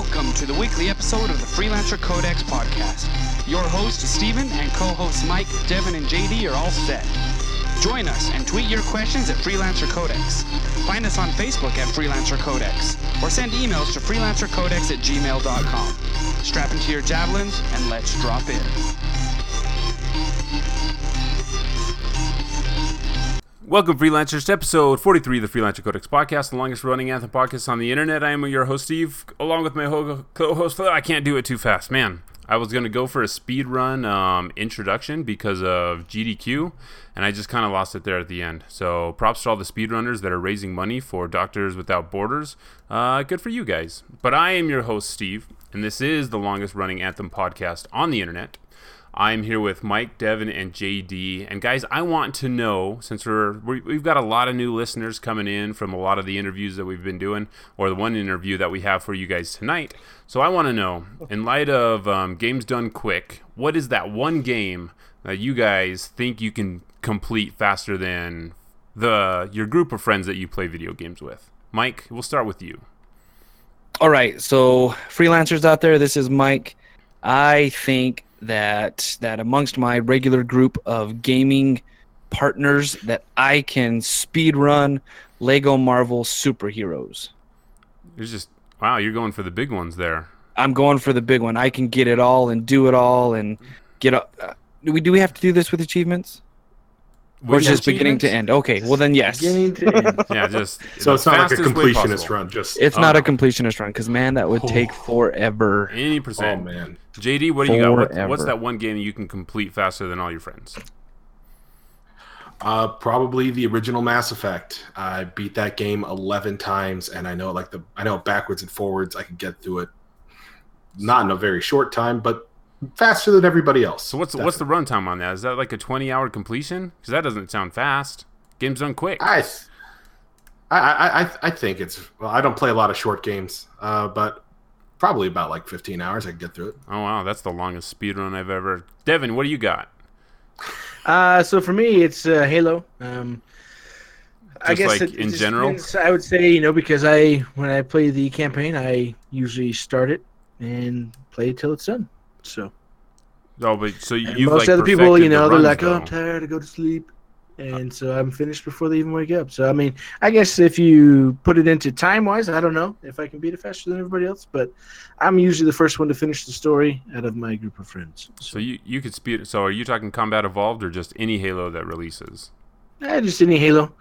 Welcome to the weekly episode of the Freelancer Codex podcast. Your host Steven and co-hosts Mike, Devin, and JD are all set. Join us and tweet your questions at Freelancer Codex. Find us on Facebook at Freelancer Codex or send emails to freelancercodex at gmail.com. Strap into your javelins and let's drop in. Welcome, freelancers, to episode 43 of the Freelancer Codex podcast, the longest running anthem podcast on the internet. I am your host, Steve, along with my co host. I can't do it too fast, man. I was going to go for a speed run um, introduction because of GDQ, and I just kind of lost it there at the end. So, props to all the speedrunners that are raising money for Doctors Without Borders. Uh, good for you guys. But I am your host, Steve, and this is the longest running anthem podcast on the internet. I'm here with Mike, Devin, and JD. And guys, I want to know since we're we've got a lot of new listeners coming in from a lot of the interviews that we've been doing, or the one interview that we have for you guys tonight. So I want to know, in light of um, games done quick, what is that one game that you guys think you can complete faster than the your group of friends that you play video games with? Mike, we'll start with you. All right, so freelancers out there, this is Mike. I think that that amongst my regular group of gaming partners that I can speed run Lego Marvel superheroes. You're just wow, you're going for the big ones there. I'm going for the big one. I can get it all and do it all and get up. Uh, do we do we have to do this with achievements? Or With just beginning to end? Okay, well then yes. Beginning to end. Yeah, just So it's not like a completionist run. Just It's Oh. not a completionist run because man, that would take forever. Any oh man. JD, what do you got? What, what's that one game you can complete faster than all your friends? Uh, probably the original Mass Effect. I beat that game eleven times, and I know like the I know backwards and forwards. I can get through it, not in a very short time, but faster than everybody else. So what's what's the runtime on that? Is that like a twenty hour completion? Because that doesn't sound fast. Game's done quick. I, I, I, I, I think it's. Well, I don't play a lot of short games, uh, but probably about like fifteen hours. I can get through it. Oh wow, that's the longest speed run I've ever. Devin, what do you got? Uh, so for me, it's uh, Halo. Um, I guess like it- it in just general? depends. I would say you know because I when I play the campaign, I usually start it and play it till it's done. So Oh, but so you most like other people, you the know, they're runs, like, "Oh, I'm tired. I go to sleep," and so I'm finished before they even wake up. So I mean, I guess if you put it into time wise, I don't know if I can beat it faster than everybody else, but I'm usually the first one to finish the story out of my group of friends. So you you could speed. So are you talking Combat Evolved or just any Halo that releases? Eh, just any Halo.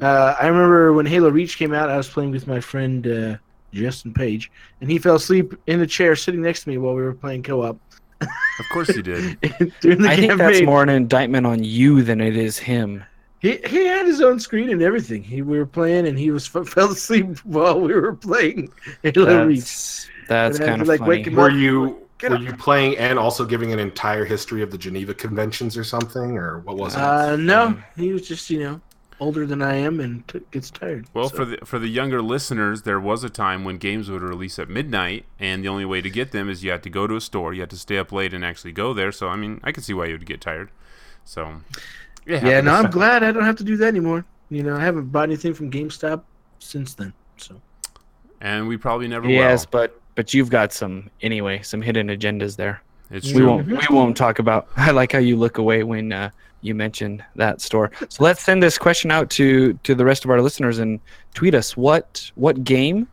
Uh, I remember when Halo Reach came out, I was playing with my friend uh, Justin Page, and he fell asleep in the chair sitting next to me while we were playing co-op Of course he did. during the I think that's more an indictment on you than it is him. He he had his own screen and everything. He we were playing, and he was fell asleep while we were playing Halo Reach. That's that's And I had kind of like, funny. wake him Were up. you Get were up. you playing and also giving an entire history of the Geneva Conventions or something, or what was it? Uh, no, he was just you know older than I am and t- gets tired. Well, So- for the for the younger listeners, there was a time when games would release at midnight, and the only way to get them is you had to go to a store. You had to stay up late and actually go there. So I mean, I could see why you would get tired. So yeah, yeah, no, I'm glad I don't have to do that anymore. You know, I haven't bought anything from GameStop since then. So. and we probably never Yes, will. but but you've got some anyway, some hidden agendas there. It's We true. won't we won't talk about. I like how you look away when uh, you mention that store. So let's send this question out to to the rest of our listeners and tweet us what what game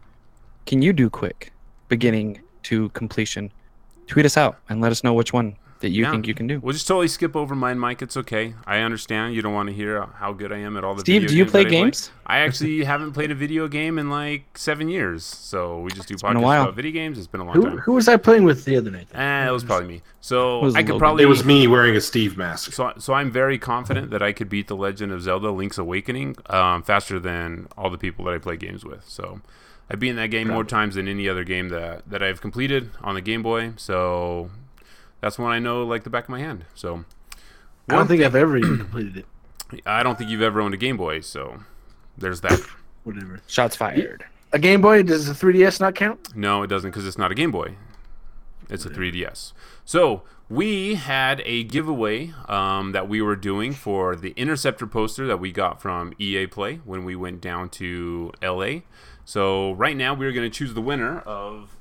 can you do quick, beginning to completion. Tweet us out and let us know which one that you Yeah. think you can do. We'll just totally skip over mine, Mike. It's okay. I understand you don't want to hear how good I am at all the. Steve, video do you games play that I games? I actually haven't played a video game in like seven years. So we just do been a podcasts while. about video games. It's been a long Who, time. who was I playing with the other night? then? Eh, it was probably me. So I could probably. it was me wearing a Steve mask. So, so I'm very confident that I could beat The Legend of Zelda: Link's Awakening um, faster than all the people that I play games with. So, I've beaten that game more times than any other game that that I've completed on the Game Boy. So, that's one I know like the back of my hand. So, I don't one think I've ever even completed it. I don't think you've ever owned a Game Boy. So, there's that. Whatever. Shots fired. A Game Boy? Does the 3DS not count? No, it doesn't because it's not a Game Boy. It's a 3DS. So we had a giveaway um, that we were doing for the Interceptor poster that we got from EA Play when we went down to LA. So right now we're going to choose the winner of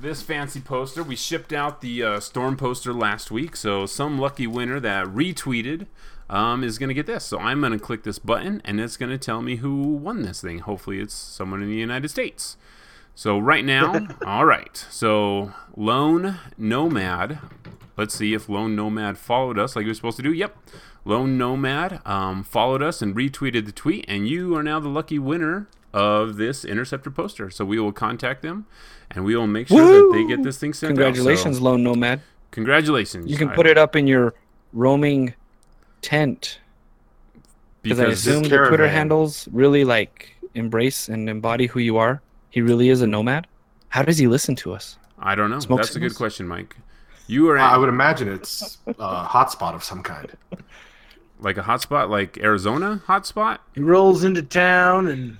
this fancy poster. We shipped out the uh, Storm poster last week, so some lucky winner that retweeted um, is going to get this. So I'm going to click this button, and it's going to tell me who won this thing. Hopefully, it's someone in the United States. So right now, all right. So Lone Nomad. Let's see if Lone Nomad followed us like he was supposed to do. Yep. Lone Nomad um, followed us and retweeted the tweet, and you are now the lucky winner of this Interceptor poster. So we will contact them, and we will make sure that they get this thing sent Congratulations, out. So, Lone Nomad. congratulations. You can I- put it up in your roaming tent because I assume the caravan- Twitter handles really like embrace and embody who you are. He really is a nomad. How does he listen to us? I don't know. Smoke That's a good question, Mike. You are I would imagine it's a hotspot of some kind. like a hotspot, like Arizona hotspot. He rolls into town and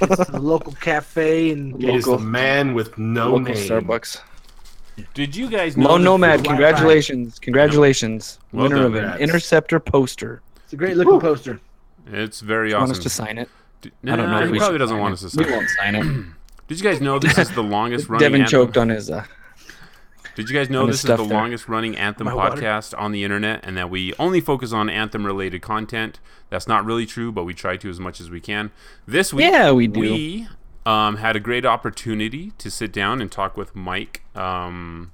gets to the local cafe and He is the Local- man with no Local name. Starbucks. Did you guys know? Lone that Nomad, the- congratulations. Congratulations. Well Winner done, of an Rats. Interceptor poster. it's a great looking poster. It's very You want us awesome. to sign it? D- I don't know. if He we probably should doesn't sign want us to sign. It. We it. won't sign it. Did you guys know this is the longest running? Devin anthem? choked on his. Uh, Did you guys know this is the there. longest running Anthem My water. podcast on the internet and that we only focus on Anthem related content? That's not really true, but we try to as much as we can. This week, Yeah, we do. we um, had a great opportunity to sit down and talk with Mike um,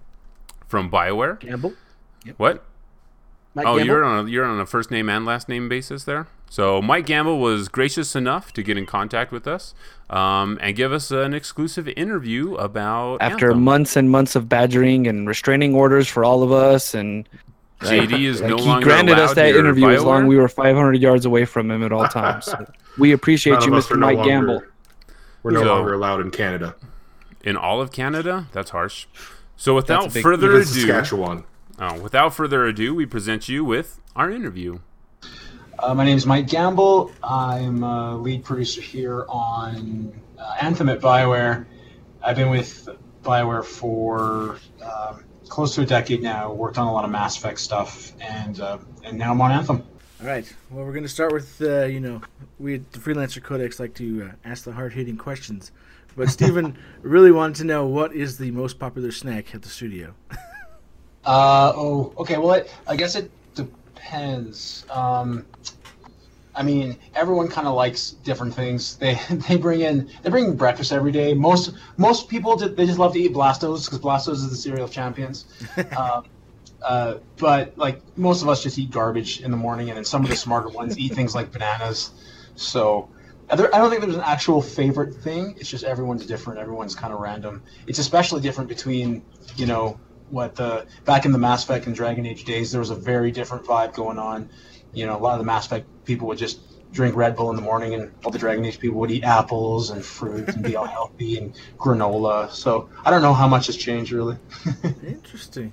from BioWare. Gamble. What? Mike Oh, Gamble. you're on a you're on a first name and last name basis there. So Mike Gamble was gracious enough to get in contact with us um, and give us an exclusive interview about after Anthem. months and months of badgering and restraining orders for all of us, and JD is like, no he longer granted us that interview as long as we were 500 yards away from him at all times. So we appreciate you, Mr. are no Mike longer- Gamble. We're no So- longer allowed in Canada. in all of Canada. That's harsh. So without big- further ado, Saskatchewan. Oh, without further ado, we present you with our interview. Uh, my name is Mike Gamble. I'm a lead producer here on uh, Anthem at BioWare. I've been with BioWare for um, close to a decade now. Worked on a lot of Mass Effect stuff, and uh, and now I'm on Anthem. All right. Well, we're going to start with, uh, you know, we at the Freelancer Codex like to uh, ask the hard hitting questions. But Stephen really wanted to know what is the most popular snack at the studio. Uh, oh, okay. Well, it, I guess it depends. Um, I mean, everyone kind of likes different things. They they bring in they bring breakfast every day. Most most people they just love to eat Blastos because Blastos is the cereal of champions. um, uh, but like most of us just eat garbage in the morning, and then some of the smarter ones eat things like bananas. So. I don't think there's an actual favorite thing. It's just everyone's different. Everyone's kind of random. It's especially different between, you know, what the back in the Mass Effect and Dragon Age days, there was a very different vibe going on. You know, a lot of the Mass Effect people would just drink Red Bull in the morning, and all the Dragon Age people would eat apples and fruit and be all healthy and granola. So I don't know how much has changed really. Interesting.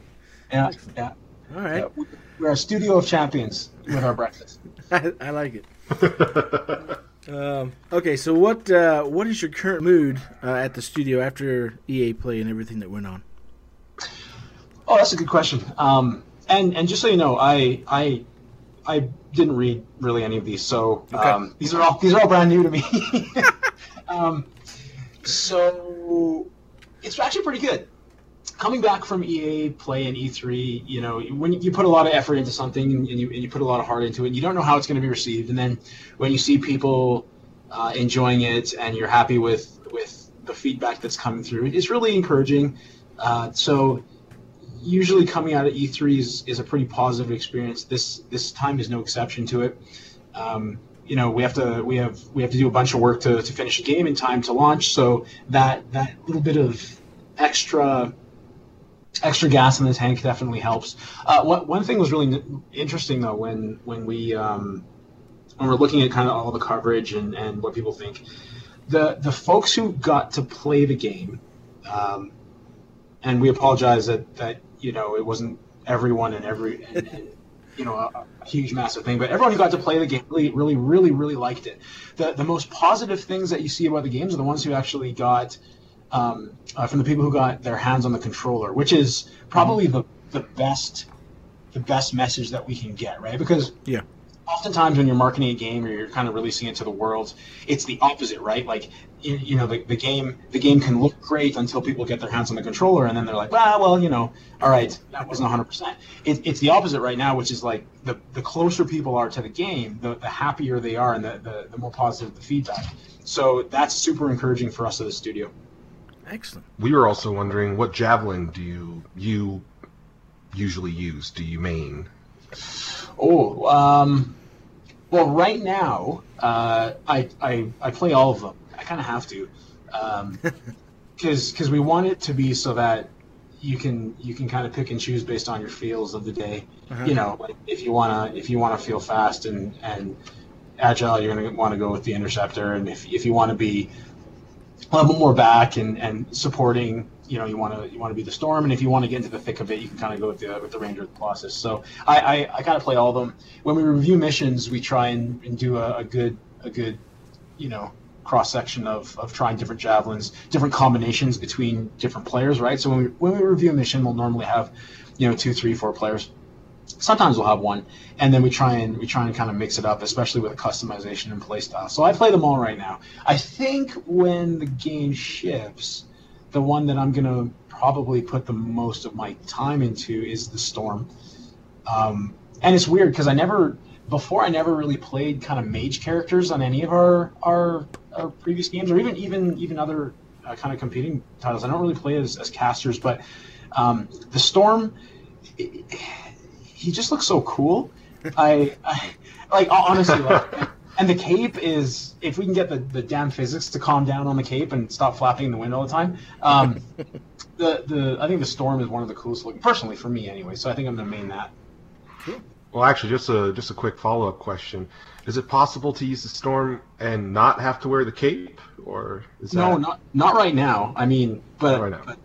yeah, yeah. All right. yeah. We're a studio of champions with our breakfast. I, I like it. Um, okay, so what uh, what is your current mood uh, at the studio after EA Play and everything that went on? Oh, that's a good question. Um, and and just so you know, I I I didn't read really any of these, so um, these are all these are all brand new to me. um, so it's actually pretty good. Coming back from EA Play and E3, you know, when you put a lot of effort into something and you, and you put a lot of heart into it, and you don't know how it's going to be received, and then when you see people uh, enjoying it and you're happy with with the feedback that's coming through, it's really encouraging. Uh, so usually coming out of E3 is, is a pretty positive experience. This this time is no exception to it. Um, you know, we have to we have we have to do a bunch of work to, to finish a game in time to launch. So that that little bit of extra extra gas in the tank definitely helps. Uh, one, one thing was really interesting though when when we um, when we're looking at kind of all the coverage and, and what people think, the the folks who got to play the game. Um, and we apologize that that you know it wasn't everyone and every and, and you know a, a huge massive thing, but everyone who got to play the game really really really really liked it. The the most positive things that you see about the games are the ones who actually got um, uh, from the people who got their hands on the controller, which is probably the the best the best message that we can get, right? Because Yeah. oftentimes when you're marketing a game or you're kind of releasing it to the world, it's the opposite, right? Like you, you know the, the game the game can look great until people get their hands on the controller and then they're like ah well you know all right that wasn't 100% it, it's the opposite right now which is like the, the closer people are to the game the, the happier they are and the, the, the more positive the feedback so that's super encouraging for us at the studio Excellent. We were also wondering what javelin do you you usually use? Do you main? Oh, um, well, right now, uh, I, I I play all of them. I kind of have to, um, because because we want it to be so that you can you can kind of pick and choose based on your feels of the day. Uh-huh. You know, like if you wanna if you wanna feel fast and and agile, you're gonna want to go with the interceptor, and if if you want to be a little more back and, and supporting, you know, you want to you want to be the storm, and if you want to get into the thick of it, you can kind of go with the with the ranger of the colossus. So I I, I kind of play all of them. When we review missions, we try and, and do a, a good a good, you know, cross section of, of trying different javelins, different combinations between different players, right? So when we when we review a mission, we'll normally have, you know, two, three, four players. Sometimes we'll have one, and then we try and we try and kind of mix it up, especially with a customization and playstyle. So I play them all right now. I think when the game ships, the one that I'm gonna probably put the most of my time into is the storm. Um, and it's weird because I never before I never really played kind of mage characters on any of our our, our previous games or even even even other uh, kind of competing titles. I don't really play as, as casters, but um, the storm. i he just looks so cool. I, I like honestly like, and the cape is if we can get the, the damn physics to calm down on the cape and stop flapping in the wind all the time. Um, the the I think the storm is one of the coolest looking personally for me anyway. So I think I'm gonna main that. Well, actually, just a just a quick follow up question: Is it possible to use the storm and not have to wear the cape, or is No, that not not right now. I mean, but, right but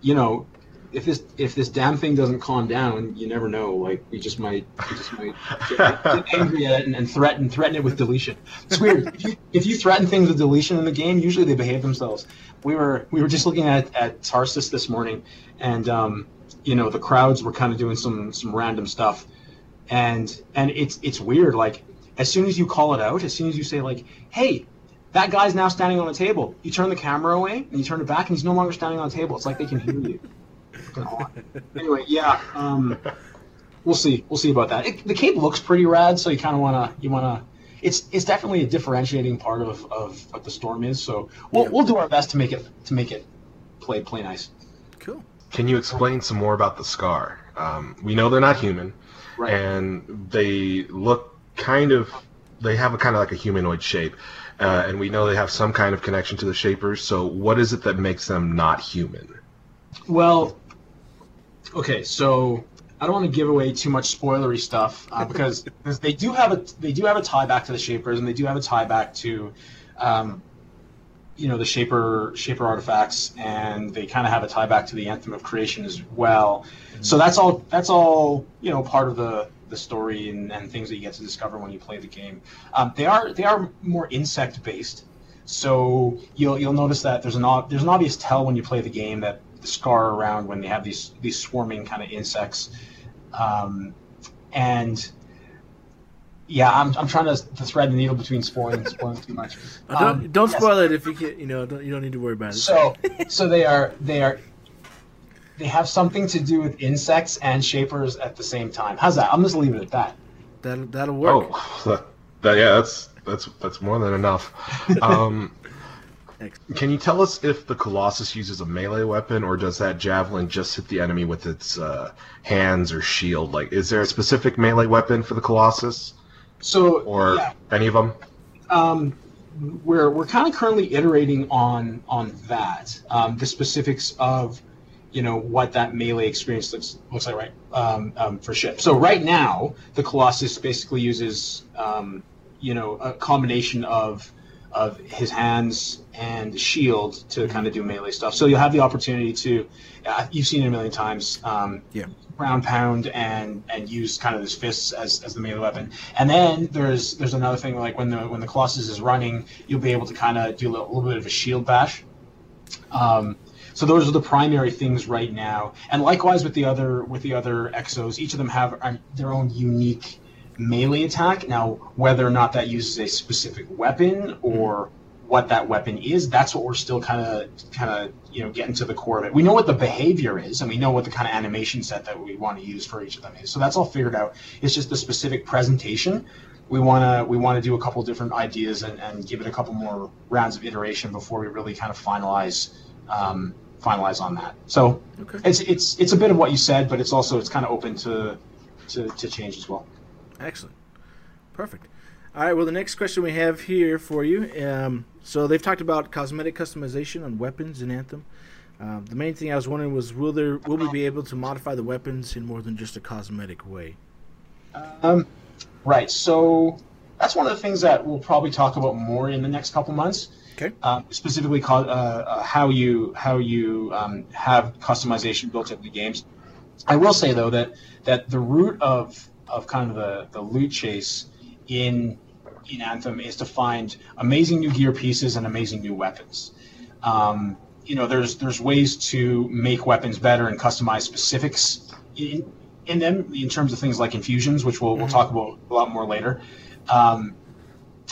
you know, if this if this damn thing doesn't calm down, you never know. Like we just might we just might get, get angry at it and, and threaten threaten it with deletion. It's weird. if, you, if you threaten things with deletion in the game, usually they behave themselves. We were we were just looking at at Tarsis this morning, and um, you know the crowds were kind of doing some some random stuff, and and it's it's weird. Like as soon as you call it out, as soon as you say like, hey. That guy's now standing on a table. You turn the camera away and you turn it back, and he's no longer standing on a table. It's like they can hear you. Anyway, yeah, um, we'll see. We'll see about that. It, the cape looks pretty rad, so you kind of wanna you wanna. It's it's definitely a differentiating part of, of what the storm is. So we'll, Yeah. we'll do our best to make it to make it play play nice. Cool. Can you explain some more about the scar? Um, we know they're not human, Right. and they look kind of. They have a kind of like a humanoid shape, uh, and we know they have some kind of connection to the Shapers. So, what is it that makes them not human? Well, okay, so I don't want to give away too much spoilery stuff uh, because they do have a they do have a tie back to the Shapers and they do have a tie back to, um, you know, the Shaper Shaper artifacts and they kind of have a tie back to the Anthem of Creation as well. So that's all that's all you know part of the the story and, and things that you get to discover when you play the game. Um, they are they are more insect based. So you'll you'll notice that there's an there's an obvious tell when you play the game that the scar around when they have these these swarming kind of insects, um, and yeah, I'm, I'm trying to, to thread the needle between spoiling and spoiling too much. Uh, don't Um, don't yes. spoil it if you can. You know, don't, you don't need to worry about it. So so they are they are they have something to do with insects and shapers at the same time. How's that? I'm just leaving it at that. that that'll work. Oh, that, that, yeah, that's that's that's more than enough. Um, can you tell us if the Colossus uses a melee weapon, or does that javelin just hit the enemy with its uh, hands or shield? Like, is there a specific melee weapon for the Colossus, So or yeah, any of them? um, we're we're kind of currently iterating on on that um, the specifics of you know what that melee experience looks looks like right um, um, for ship. So right now the Colossus basically uses um, you know a combination of of his hands and shield to kind of do melee stuff. So you'll have the opportunity to uh, you've seen it a million times. Um, Yeah. ground pound and and use kind of his fists as, as the melee weapon. And then there's there's another thing like when the when the Colossus is running, you'll be able to kind of do a little, little bit of a shield bash. Um, so those are the primary things right now. And likewise with the other with the other exos, each of them have um, their own unique melee attack. Now, whether or not that uses a specific weapon or what that weapon is. That's what we're still kind of kind of you know getting to the core of it. We know what the behavior is, and we know what the kind of animation set that we want to use for each of them is. So that's all figured out. It's just the specific presentation. We want to we want to do a couple different ideas and, and give it a couple more rounds of iteration before we really kind of finalize um, finalize on that. So Okay. it's it's it's a bit of what you said, but it's also it's kind of open to to, to change as well. Excellent. Perfect. All right. Well, the next question we have here for you. Um, so they've talked about cosmetic customization on weapons in Anthem. Um, the main thing I was wondering was, will there will we be able to modify the weapons in more than just a cosmetic way? Um, right. So that's one of the things that we'll probably talk about more in the next couple months. Okay. Um, specifically, uh, uh, how you how you um, have customization built into the games. I will say though that that the root of of kind of the, the loot chase in in Anthem is to find amazing new gear pieces and amazing new weapons. Um, you know, there's there's ways to make weapons better and customize specifics in in them in terms of things like infusions, which we'll, we'll talk about a lot more later. Um,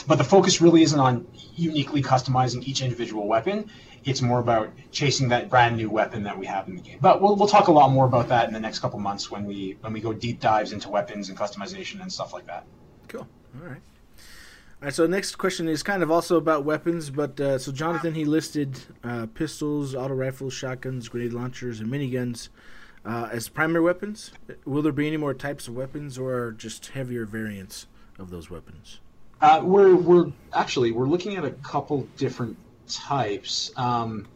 but the focus really isn't on uniquely customizing each individual weapon. It's more about chasing that brand new weapon that we have in the game. But we'll, we'll talk a lot more about that in the next couple months when we when we go deep dives into weapons and customization and stuff like that. Cool. All right. All right. So next question is kind of also about weapons, but uh, so Jonathan he listed uh, pistols, auto rifles, shotguns, grenade launchers, and miniguns uh, as primary weapons. Will there be any more types of weapons, or just heavier variants of those weapons? Uh, we're we're actually we're looking at a couple different types. Um,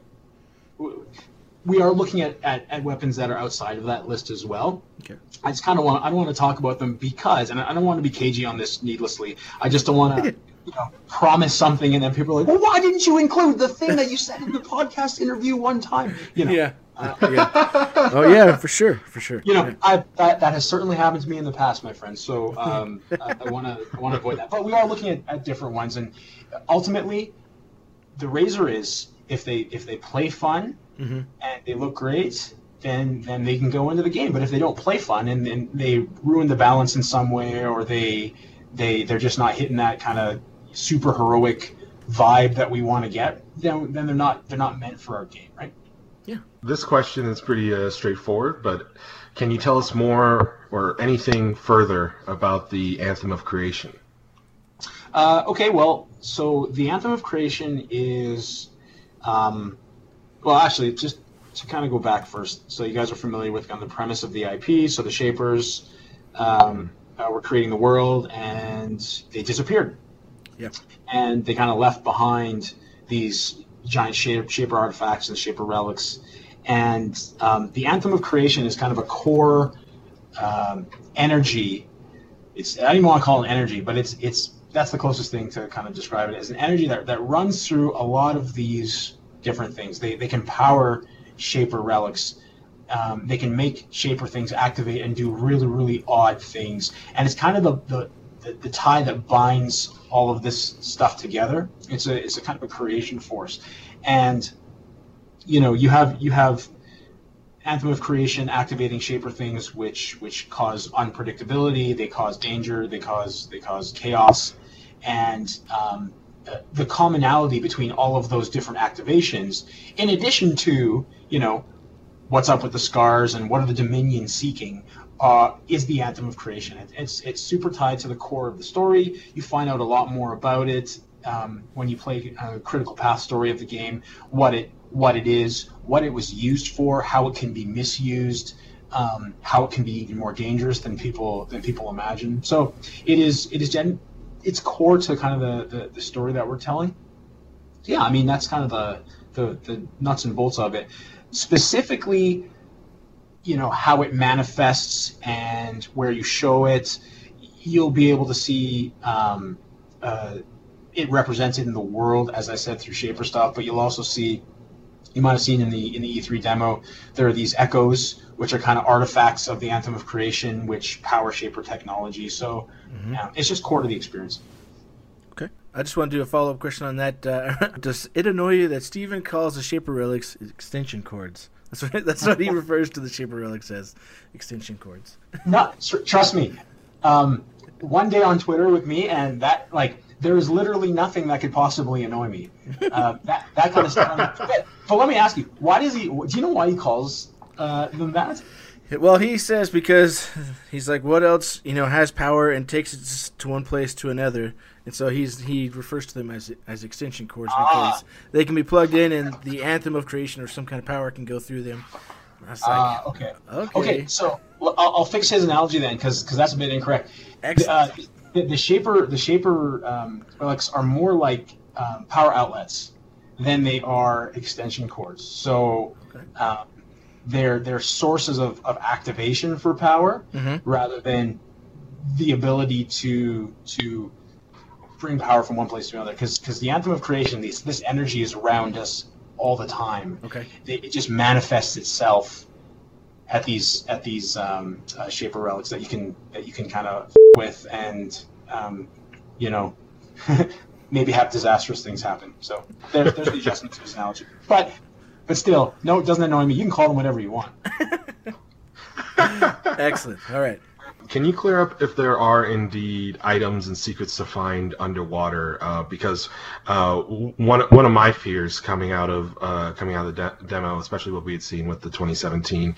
we are looking at, at, at weapons that are outside of that list as well. Okay. I just kind of want I don't want to talk about them because, and I don't want to be cagey on this needlessly. I just don't want to, you know, promise something and then people are like, well, why didn't you include the thing that you said in the podcast interview one time? You know, Yeah. Uh, yeah. oh yeah, for sure, for sure. you know, Yeah. I, that that has certainly happened to me in the past, my friend. So um, I want to I want to avoid that. But we are looking at, at different ones, and ultimately, the razor is if they if they play fun Mhm. and they look great, then then they can go into the game. But if they don't play fun and, and they ruin the balance in some way, or they they they're just not hitting that kind of super heroic vibe that we want to get, then then they're not they're not meant for our game, right? This question is pretty uh, straightforward, but can you tell us more or anything further about the Anthem of Creation? Uh, okay, well, so the Anthem of Creation is, um, well, actually, just to kind of go back first, so you guys are familiar with kind of the premise of the IP. So the Shapers um, uh, were creating the world, and they disappeared. Yep. And they kind of left behind these giant shape, Shaper artifacts and Shaper relics. And um, the Anthem of Creation is kind of a core um, energy it's I don't even want to call it energy, but it's it's that's the closest thing to kind of describe it as an energy that, that runs through a lot of these different things. They they can power shaper relics. Um, they can make shaper things activate and do really really odd things, and it's kind of the, the the, the tie that binds all of this stuff together. It's a it's a kind of a creation force, and you know you have you have Anthem of Creation activating shaper things which which cause unpredictability, they cause danger, they cause they cause chaos, and um, the- the commonality between all of those different activations, in addition to you know what's up with the scars and what are the dominions seeking, uh, is the Anthem of Creation. It, it's it's super tied to the core of the story. You find out a lot more about it um, when you play a critical path story of the game, what it what it is, what it was used for, how it can be misused, um, how it can be even more dangerous than people than people imagine. So it is it is gen- it's core to kind of the, the, the story that we're telling. Yeah, I mean that's kind of the, the the nuts and bolts of it. Specifically, you know how it manifests and where you show it. You'll be able to see um, uh, it represented in the world, as I said, through Shaper stuff. But you'll also see you might have seen in the in the E3 demo, there are these echoes, which are kind of artifacts of the Anthem of Creation, which power Shaper technology. So yeah, it's just core to the experience. Okay. I just want to do a follow up question on that. Uh, does it annoy you that Steven calls the Shaper relics extension cords? That's what that's what he refers to the Shaper relics as extension cords. No, tr- trust me. Um, one day on Twitter with me, and that like there is literally nothing that could possibly annoy me. Uh, that that kind of stuff. But, but let me ask you, why does he? Do you know why he calls uh, them that? Well, he says because he's like, what else, you know, has power and takes it to one place to another, and so he's he refers to them as as extension cords because Ah. they can be plugged in, and the anthem of creation or some kind of power can go through them. Like, Uh, okay. okay, Okay, so I'll, I'll fix his analogy then, because because that's a bit incorrect. excellent. Uh, the, the shaper the shaper um, relics are more like um, power outlets than they are extension cords. So Okay. um, they're they're sources of, of activation for power Mhm. rather than the ability to to bring power from one place to another. Because because the anthem of creation, these this energy is around us all the time okay, it, it just manifests itself at these at these um, uh, shaper relics that you can that you can kind of with and um, you know maybe have disastrous things happen. So there, there's the adjustment to this analogy. But but still, no, it doesn't annoy me. You can call them whatever you want. excellent. All right. Can you clear up if there are indeed items and secrets to find underwater? Uh, because uh, one one of my fears coming out of uh, coming out of the de- demo, especially what we had seen with the 2017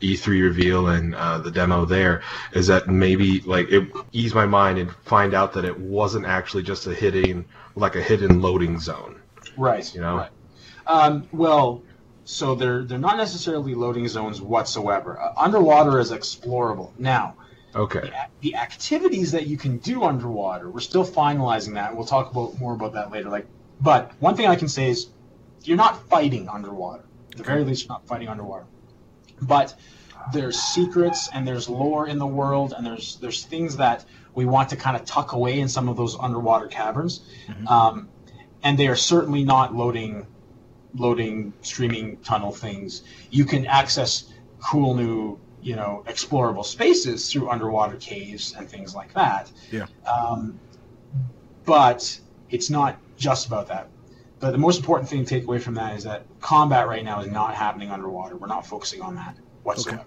E3 reveal and uh, the demo there, is that maybe like it ease my mind and find out that it wasn't actually just a hidden like a hidden loading zone. Right. You know? Right. Um, well, so they're they're not necessarily loading zones whatsoever. Uh, underwater is explorable now. Okay. the, the activities that you can do underwater, we're still finalizing that. We'll talk about more about that later. Like, but one thing I can say is, you're not fighting underwater. At the very least, you're not fighting underwater. But there's secrets and there's lore in the world, and there's there's things that we want to kind of tuck away in some of those underwater caverns, um, and they are certainly not loading loading streaming tunnel things. You can access cool new you know explorable spaces through underwater caves and things like that. Yeah. Um, but it's not just about that. But the most important thing to take away from that is that combat right now is not happening underwater. We're not focusing on that whatsoever.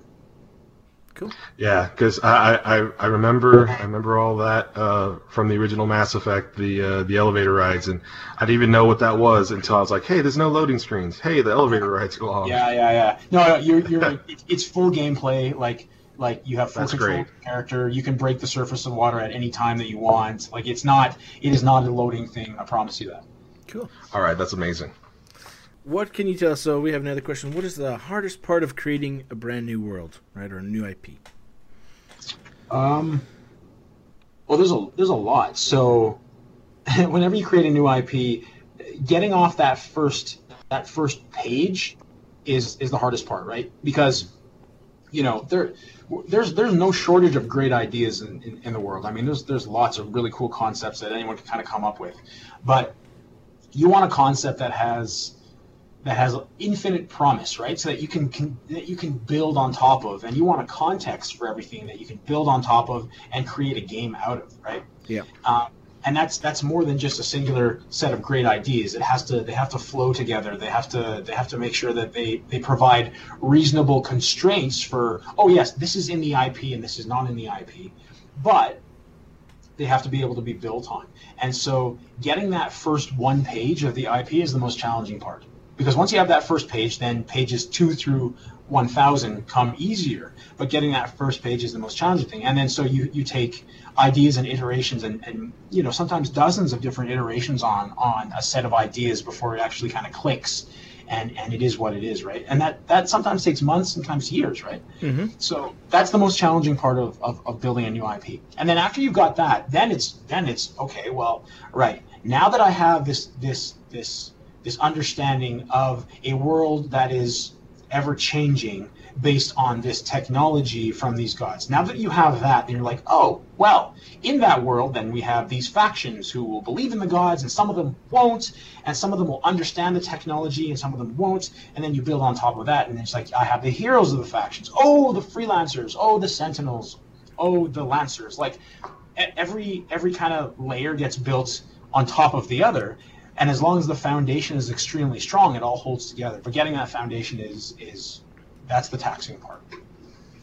Cool. Yeah, because I, I I remember I remember all that uh, from the original Mass Effect, the uh, the elevator rides, and I didn't even know what that was until I was like, hey, there's no loading screens. Hey, the elevator rides go on. Yeah, yeah, yeah. No, no you're you're. it's full gameplay. Like like you have full That's control great. of character. You can break the surface of water at any time that you want. Like it's not. It is not a loading thing. I promise you that. Cool. All right, that's amazing. What can you tell us? So we have another question. What is the hardest part of creating a brand new world, right, or a new IP? Um, well, there's a there's a lot. So, whenever you create a new IP, getting off that first that first page is is the hardest part, right? Because you know there there's there's no shortage of great ideas in, in, in the world. I mean, there's there's lots of really cool concepts that anyone can kind of come up with, but you want a concept that has that has infinite promise, right? So that you can, can that you can build on top of, and you want a context for everything that you can build on top of and create a game out of, right? Yeah. Um, and that's that's more than just a singular set of great ideas. It has to they have to flow together. They have to they have to make sure that they they provide reasonable constraints for. Oh yes, this is in the IP and this is not in the IP, but they have to be able to be built on. And so getting that first one page of the IP is the most challenging part. Because once you have that first page, then pages two through 1000 come easier. But getting that first page is the most challenging thing. And then so you, you take ideas and iterations and, and, you know, sometimes dozens of different iterations on, on a set of ideas before it actually kind of clicks. And, and it is what it is, right? And that, that sometimes takes months, sometimes years, right? Mm-hmm. So that's the most challenging part of, of, of building a new IP. And then after you've got that, then it's then it's okay. Well, right now that I have this this this this understanding of a world that is ever changing based on this technology from these gods. Now that you have that, then you're like, oh, well, in that world, then we have these factions who will believe in the gods, and some of them won't, and some of them will understand the technology, and some of them won't. And then you build on top of that, and it's like I have the heroes of the factions. Oh, the freelancers. Oh, the sentinels. Oh, the lancers. Like every every kind of layer gets built on top of the other. And as long as the foundation is extremely strong, it all holds together. But getting that foundation is is that's the taxing part.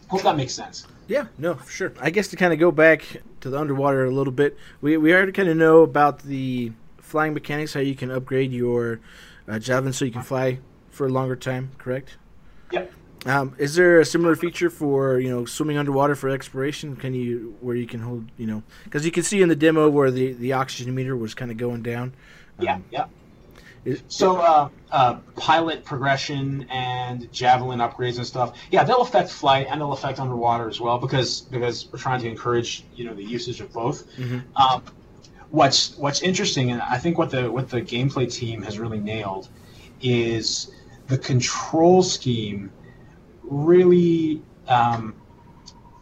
Hope that makes sense. Yeah, no, for sure. I guess to kind of go back to the underwater a little bit, we we already kind of know about the flying mechanics, how you can upgrade your uh, javelin so you can fly for a longer time. Correct? Yep. Um, is there a similar feature for you know swimming underwater for exploration? Can you where you can hold you know because you can see in the demo where the the oxygen meter was kind of going down. Yeah, yeah. So, uh, uh, pilot progression and javelin upgrades and stuff, yeah, they'll affect flight and they'll affect underwater as well because because we're trying to encourage you know the usage of both. Mm-hmm. Um, what's what's interesting, and I think what the what the gameplay team has really nailed is the control scheme. Really, um,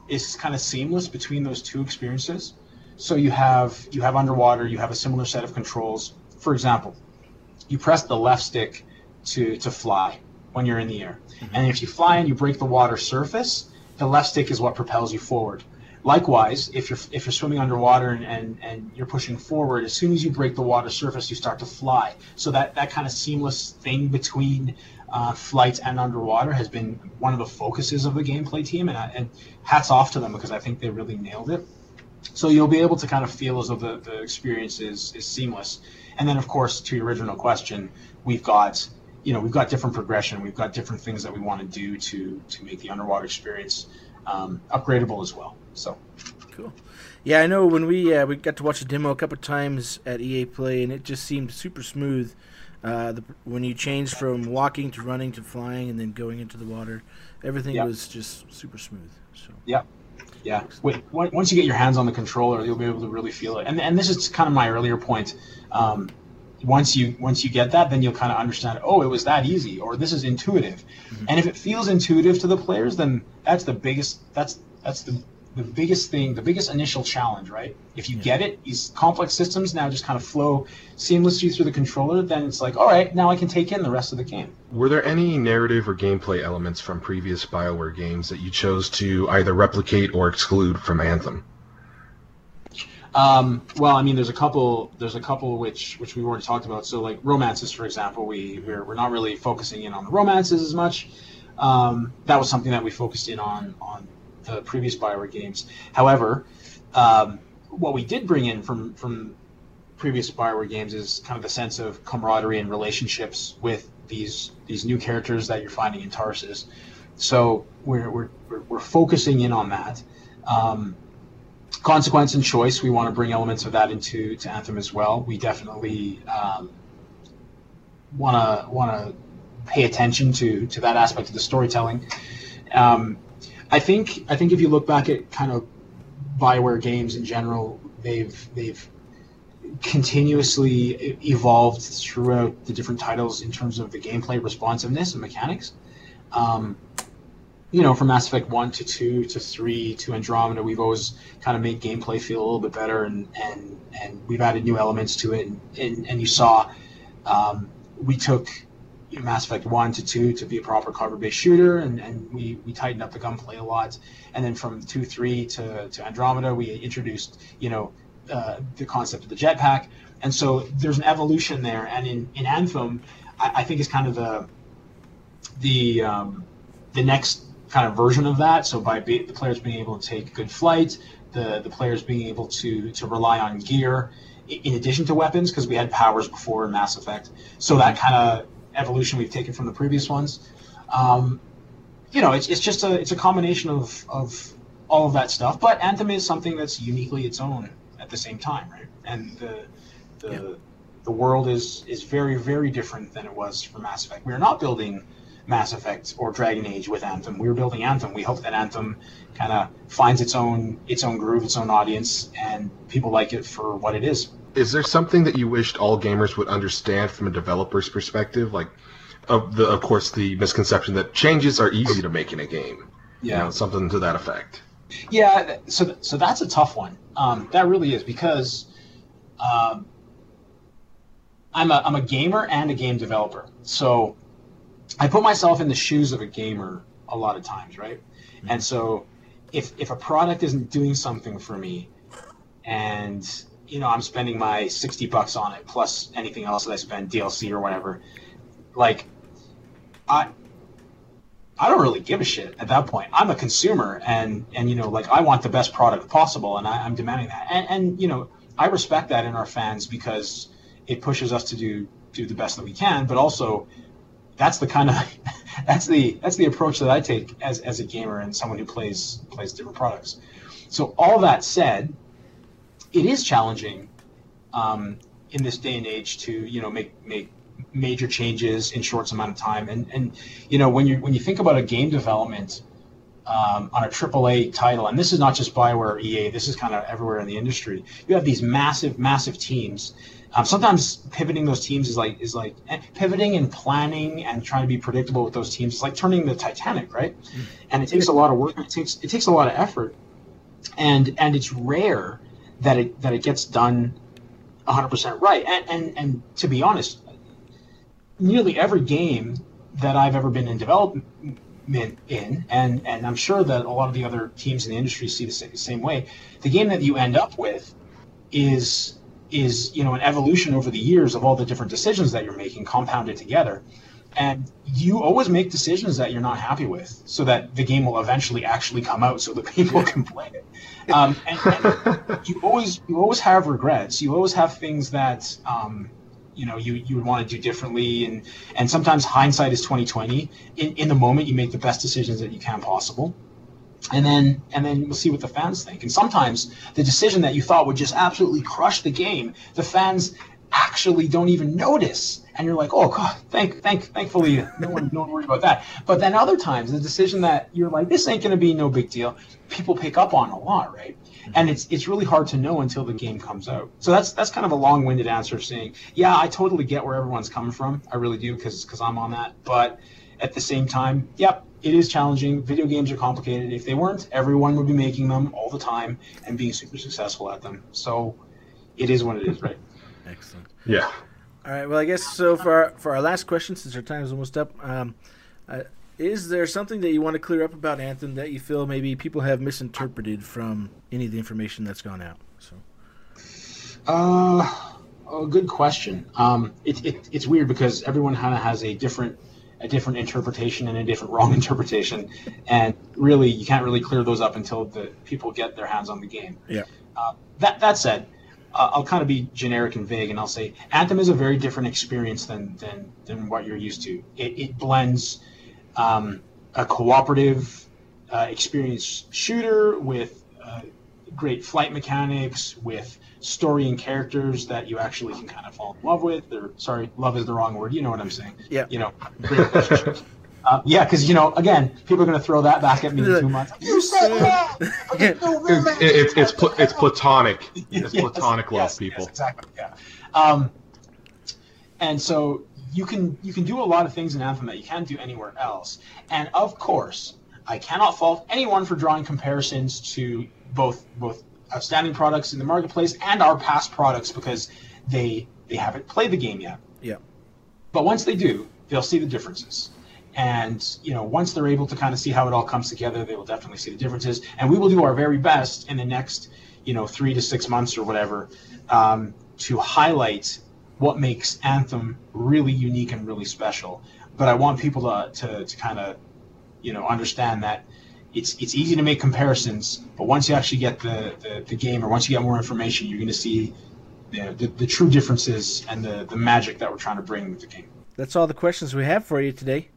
is kind of seamless between those two experiences. So you have you have underwater, you have a similar set of controls. For example, you press the left stick to to fly when you're in the air, and if you fly and you break the water surface, the left stick is what propels you forward. Likewise, if you're if you're swimming underwater and, and, and you're pushing forward, as soon as you break the water surface, you start to fly. So that, that kind of seamless thing between uh, flight and underwater has been one of the focuses of the gameplay team, and, I, and hats off to them because I think they really nailed it. So you'll be able to kind of feel as though the, the experience is, is seamless. And then, of course, to your original question, we've got you know we've got different progression, we've got different things that we want to do to to make the underwater experience um, upgradable as well. So cool. Yeah, I know when we uh, we got to watch the demo a couple times at EA Play, and it just seemed super smooth. Uh, the, when you changed from walking to running to flying, and then going into the water, everything Yeah. was just super smooth. So yeah, yeah. Wait, once you get your hands on the controller, you'll be able to really feel it. And and this is kind of my earlier point. Um, once you once you get that, then you'll kind of understand. Oh, it was that easy, or this is intuitive. And if it feels intuitive to the players, then that's the biggest. That's that's the the biggest thing, the biggest initial challenge, right? If you get it, these complex systems now just kind of flow seamlessly through the controller. Then it's like, all right, now I can take in the rest of the game. Were there any narrative or gameplay elements from previous BioWare games that you chose to either replicate or exclude from Anthem? Um, well, I mean, there's a couple. There's a couple which which we've already talked about. So, like romances, for example, we we're, we're not really focusing in on the romances as much. Um, that was something that we focused in on on the previous Bioware games. However, um, what we did bring in from from previous Bioware games is kind of the sense of camaraderie and relationships with these these new characters that you're finding in Tarsis. So we're we're we're, focusing in on that. Um, consequence and choice we want to bring elements of that into to anthem as well we definitely want to want to pay attention to to that aspect of the storytelling um, i think i think if you look back at kind of bioware games in general they've they've continuously evolved throughout the different titles in terms of the gameplay responsiveness and mechanics um, you know, from Mass Effect one to two to three to Andromeda, we've always kind of made gameplay feel a little bit better, and and and we've added new elements to it. And and, and you saw, um, we took Mass Effect one to two to be a proper cover-based shooter, and, and we we tightened up the gunplay a lot. And then from two three to to Andromeda, we introduced you know uh, the concept of the jetpack, and so there's an evolution there. And in in Anthem, I, I think is kind of the the um, the next kind of version of that. So by be, the players being able to take good flight, the the players being able to to rely on gear in addition to weapons, because we had powers before in Mass Effect. So that kind of evolution we've taken from the previous ones. Um, you know, it's, it's just a it's a combination of of all of that stuff. But Anthem is something that's uniquely its own at the same time, right? And the the the world is is very very different than it was for Mass Effect. We are not building Mass Effect or Dragon Age with Anthem. We were building Anthem. We hope that Anthem kind of finds its own its own groove, its own audience, and people like it for what it is. Is there something that you wished all gamers would understand from a developer's perspective? Like, of the of course the misconception that changes are easy to make in a game. You know, something to that effect. Yeah, so so that's a tough one. Um, that really is because um, I'm a I'm a gamer and a game developer. So I put myself in the shoes of a gamer a lot of times, right? And so if if a product isn't doing something for me, and you know I'm spending my sixty bucks on it plus anything else that I spend DLC or whatever, like I I don't really give a shit at that point. I'm a consumer, and and you know, like I want the best product possible, and I, am demanding that. And and you know, I respect that in our fans because it pushes us to do do the best that we can. But also, that's the kind of that's the that's the approach that I take as as a gamer and someone who plays plays different products. So all that said, it is challenging um, in this day and age to you know make make major changes in short amount of time. And and you know when you when you think about a game development um, on a AAA title, and this is not just Bioware or EA, this is kind of everywhere in the industry. You have these massive massive teams. Um, sometimes pivoting those teams is like is like eh, pivoting and planning and trying to be predictable with those teams. It's like turning the Titanic, right? Mm. And it takes a lot of work. It takes it takes a lot of effort, and and it's rare that it that it gets done 100% right. And, and and to be honest, nearly every game that I've ever been in development in, and and I'm sure that a lot of the other teams in the industry see the same, same way. The game that you end up with is is you know an evolution over the years of all the different decisions that you're making compounded together and you always make decisions that you're not happy with so that the game will eventually actually come out so that people can play it. Um, and, and you always you always have regrets. You always have things that um, you know you, you would want to do differently. And and sometimes hindsight is 2020 in, in the moment you make the best decisions that you can possible. And then and then we'll see what the fans think. And sometimes the decision that you thought would just absolutely crush the game the fans actually don't even notice and you're like oh god thank thank thankfully no one no one worried about that but then other times the decision that you're like this ain't to be no big deal people pick up on a lot right and it's it's really hard to know until the game comes out. So that's that's kind of a long-winded answer saying, yeah, I totally get where everyone's coming from. I really do because because I'm on that. But at the same time, yep, it is challenging. Video games are complicated. If they weren't, everyone would be making them all the time and being super successful at them. So it is what it is, right? Excellent. Yeah. All right. Well, I guess so. For our, for our last question, since our time is almost up, um, uh, is there something that you want to clear up about Anthem that you feel maybe people have misinterpreted from any of the information that's gone out? So, uh, oh, good question. Um, it, it, it's weird because everyone kind of has a different a different interpretation and a different wrong interpretation, and really you can't really clear those up until the people get their hands on the game. Yeah. Uh, that that said, uh, I'll kind of be generic and vague, and I'll say Anthem is a very different experience than than than what you're used to. It, it blends um, a cooperative uh, experienced shooter with uh, great flight mechanics, with story and characters that you actually can kind of fall in love with. Or sorry, love is the wrong word. You know what I'm saying? Yeah. You know, Uh, yeah, because you know, again, people are going to throw that back at me in two months. You said that. it's it's pl- it's platonic. It's yes, platonic love, yes, people. Yes, exactly. Yeah. Um, and so you can you can do a lot of things in Anthem that you can't do anywhere else. And of course, I cannot fault anyone for drawing comparisons to both both outstanding products in the marketplace and our past products because they they haven't played the game yet. Yeah. But once they do, they'll see the differences. And you know, once they're able to kind of see how it all comes together, they will definitely see the differences. And we will do our very best in the next, you know, three to six months or whatever, um, to highlight what makes Anthem really unique and really special. But I want people to, to, to kind of, you know, understand that it's it's easy to make comparisons, but once you actually get the, the, the game or once you get more information, you're going to see the, the, the, true differences and the, the magic that we're trying to bring with the game. That's all the questions we have for you today.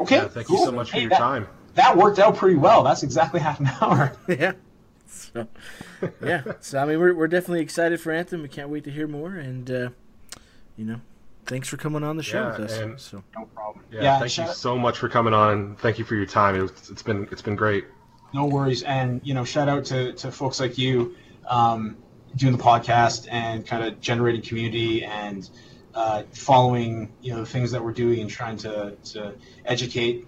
Okay. Yeah, thank cool. you so much for hey, your that, time. That worked out pretty well. That's exactly half an hour. yeah. So, yeah, so I mean, we're we're definitely excited for Anthem. We can't wait to hear more, and uh, you know, thanks for coming on the show yeah, with us. And, so no problem. Yeah, yeah thank you so much for coming on. Thank you for your time. It was, it's been it's been great. No worries, and you know, shout out to to folks like you um, doing the podcast and kind of generating community and uh, following you know the things that we're doing and trying to to educate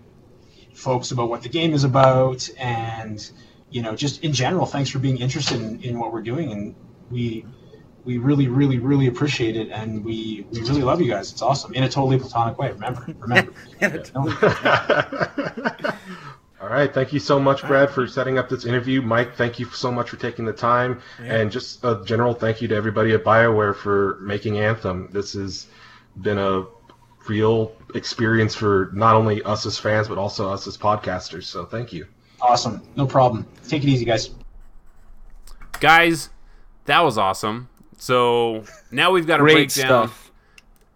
folks about what the game is about and you know, just in general, thanks for being interested in, in what we're doing, and we we really, really, really appreciate it, and we we really love you guys. It's awesome in a totally platonic way. Remember, remember. All right, thank you so much, Brad, for setting up this interview. Mike, thank you so much for taking the time, yeah. and just a general thank you to everybody at Bioware for making Anthem. This has been a real experience for not only us as fans but also us as podcasters. So thank you. Awesome. No problem. Take it easy, guys. Guys, that was awesome. So now we've got to Great break down stuff.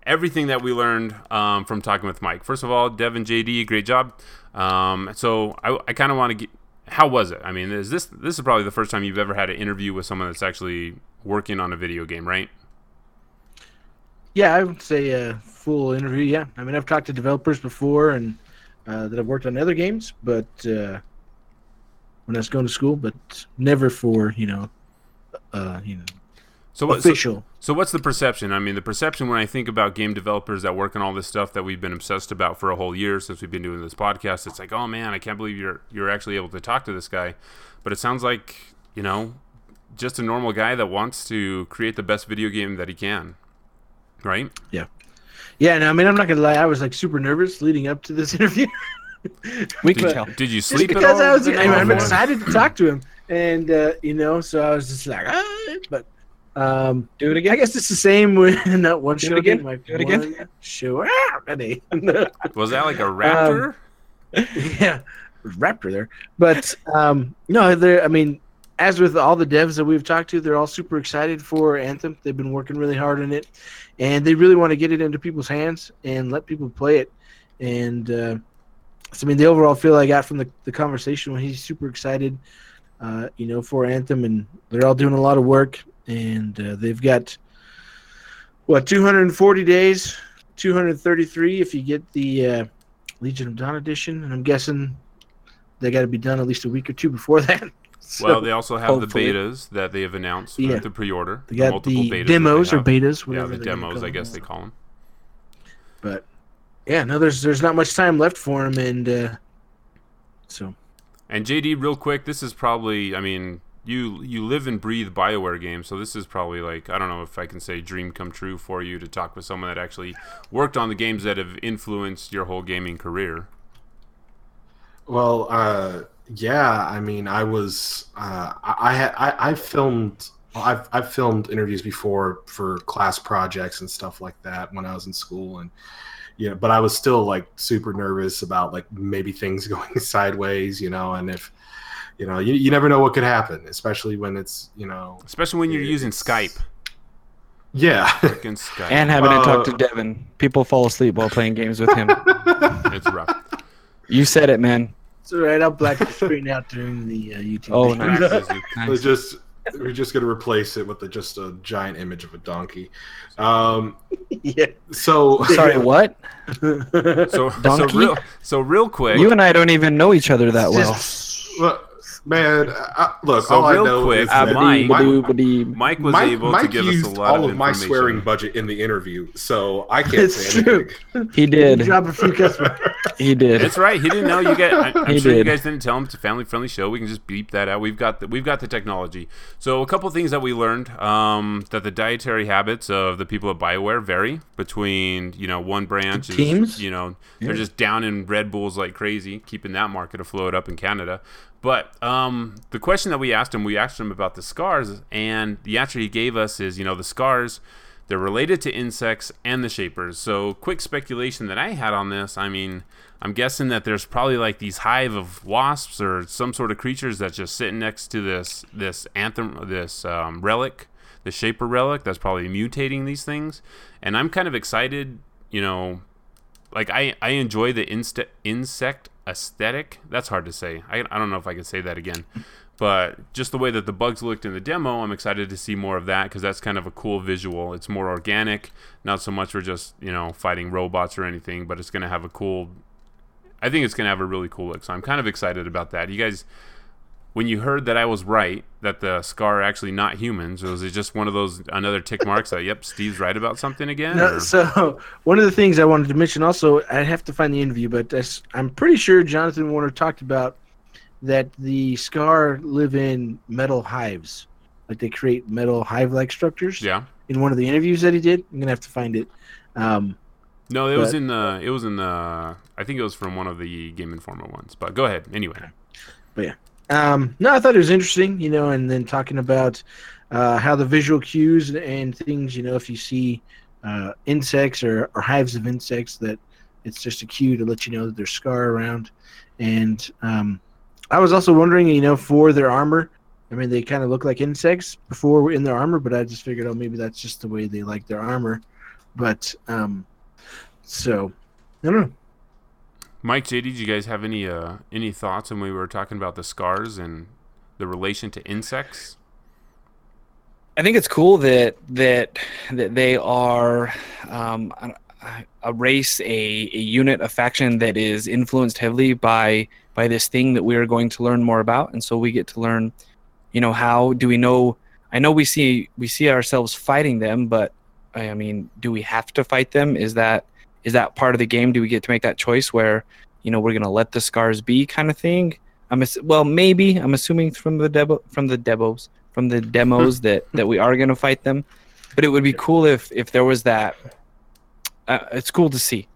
everything that we learned um, from talking with Mike. First of all, Devin JD, great job. Um, so I, I kind of want to get. How was it? I mean, is this this is probably the first time you've ever had an interview with someone that's actually working on a video game, right? Yeah, I would say a full interview. Yeah, I mean, I've talked to developers before and uh, that have worked on other games, but uh, when I was going to school, but never for you know, uh, you know, So what? Official. so what's the perception? I mean, the perception when I think about game developers that work on all this stuff that we've been obsessed about for a whole year since we've been doing this podcast, it's like, oh man, I can't believe you're you're actually able to talk to this guy. But it sounds like you know, just a normal guy that wants to create the best video game that he can, right? Yeah, Yeah. and I mean, I'm not gonna lie, I was like super nervous leading up to this interview. We Did, can tell. did you Just sleep at because all? I was, the I mean, I'm excited to talk to him, and uh, you know, so I was just like, ah, but um, Do it again. I guess it's the same when not one Do it again. did my Do it again. Sure. Ah, ready. Was that Um, like a raptor? yeah, Raptor there. But um, no, there. I mean, as with all the devs that we've talked to, they're all super excited for Anthem. They've been working really hard on it, and they really want to get it into people's hands and let people play it. And uh, so, I mean, the overall feel I got from the, the conversation when he's super excited, uh, you know, for Anthem, and they're all doing a lot of work, and uh, they've got what 240 days, 233 if you get the uh, Legion of Dawn edition, and I'm guessing they got to be done at least a week or two before that. So well, they also have hopefully- the betas that they have announced Yeah. with the pre-order. they got multiple the betas demos or betas, Yeah, the demos, I guess they call them. But yeah, no, there's there's not much time left for him, and uh, so And JD, real quick, this is probably, I mean, you you live and breathe Bioware games, so this is probably like I don't know if I can say dream come true for you to talk with someone that actually worked on the games that have influenced your whole gaming career. Well, uh, yeah. I mean, I was uh, I, I I, filmed. I've I've filmed interviews before for class projects and stuff like that when I was in school, and you know, but I was still like super nervous about like maybe things going sideways, you know, and if you know, you, you never know what could happen, especially when it's you know, Especially when you're using Skype. yeah. Freaking Skype. And having to talk to Uh, Devin. People fall asleep while playing games with him. it's rough. you said it, man. it's all right. I'll black the screen out during the uh, YouTube. Oh, thing. nice. We're Nice. just we're just gonna replace it with the, just a giant image of a donkey. Um, yeah. so Sorry, what? So, so Donkey? real, so real quick. You and I don't even know each other that well. Just- Look, man, I, look. So all real I know quick, is that Mike- Mike, Mike was Mike, able Mike to give us a lot all of of my swearing budget in the interview, so I can't It's say true. anything. He did. Drop a few cuss words. He did. That's right. He didn't know you get. I, I'm He sure you guys didn't tell him it's a family-friendly show. We can just beep that out. We've got the, we've got the technology. So a couple things that we learned um, that the dietary habits of the people at Bioware vary between you know one branch is Teams? you know they're just down in Red Bulls like crazy, keeping that market afloat up in Canada. But um, the question that we asked him, we asked him about the scars, and the answer he gave us is you know the scars. They're related to insects and the shapers. So, quick speculation that I had on this. I mean, I'm guessing that there's probably like these hive of wasps or some sort of creatures that's just sitting next to this this anthem, this um, relic, the shaper relic that's probably mutating these things. And I'm kind of excited. You know, like I I enjoy the insta- insect aesthetic. That's hard to say. I I don't know if I can say that again. But just the way that the bugs looked in the demo, I'm excited to see more of that because that's kind of a cool visual. It's more organic, not so much for just you know fighting robots or anything, but it's gonna have a cool. I think it's gonna have a really cool look. So I'm kind of excited about that. You guys, when you heard that I was right that the Scar are actually not humans, was it just one of those another tick marks that yep, Steve's right about something again? No, so one of the things I wanted to mention also, I have to find the interview, but I'm pretty sure Jonathan Warner talked about that the Scar live in metal hives, like they create metal hive-like structures. yeah. In one of the interviews that he did, I'm gonna have to find it. Um, No, it was in the. It was in the. I think it was from one of the Game Informer ones. But go ahead anyway. Um, no, I thought it was interesting, you know, and then talking about uh, how the visual cues and things, you know, if you see uh, insects or, or hives of insects that it's just a cue to let you know that there's scar around. And um, I was also wondering, you know, for their armor, I mean, they kind of look like insects before in their armor, but I just figured, oh, maybe that's just the way they like their armor. But um, so I don't know. Mike, JD, did you guys have any uh, any thoughts when we were talking about the scars and the relation to insects? I think it's cool that that that they are um, a, a race, a, a unit, a faction that is influenced heavily by by this thing that we are going to learn more about, and so we get to learn, you know, how do we know? I know we see we see ourselves fighting them, but I mean, do we have to fight them? Is that is that part of the game? Do we get to make that choice where you know we're gonna let the scars be, kind of thing? I'm ass- well, maybe I'm assuming from the debo from the demos from the demos that that we are going to fight them. But it would be cool if if there was that. Uh, it's cool to see.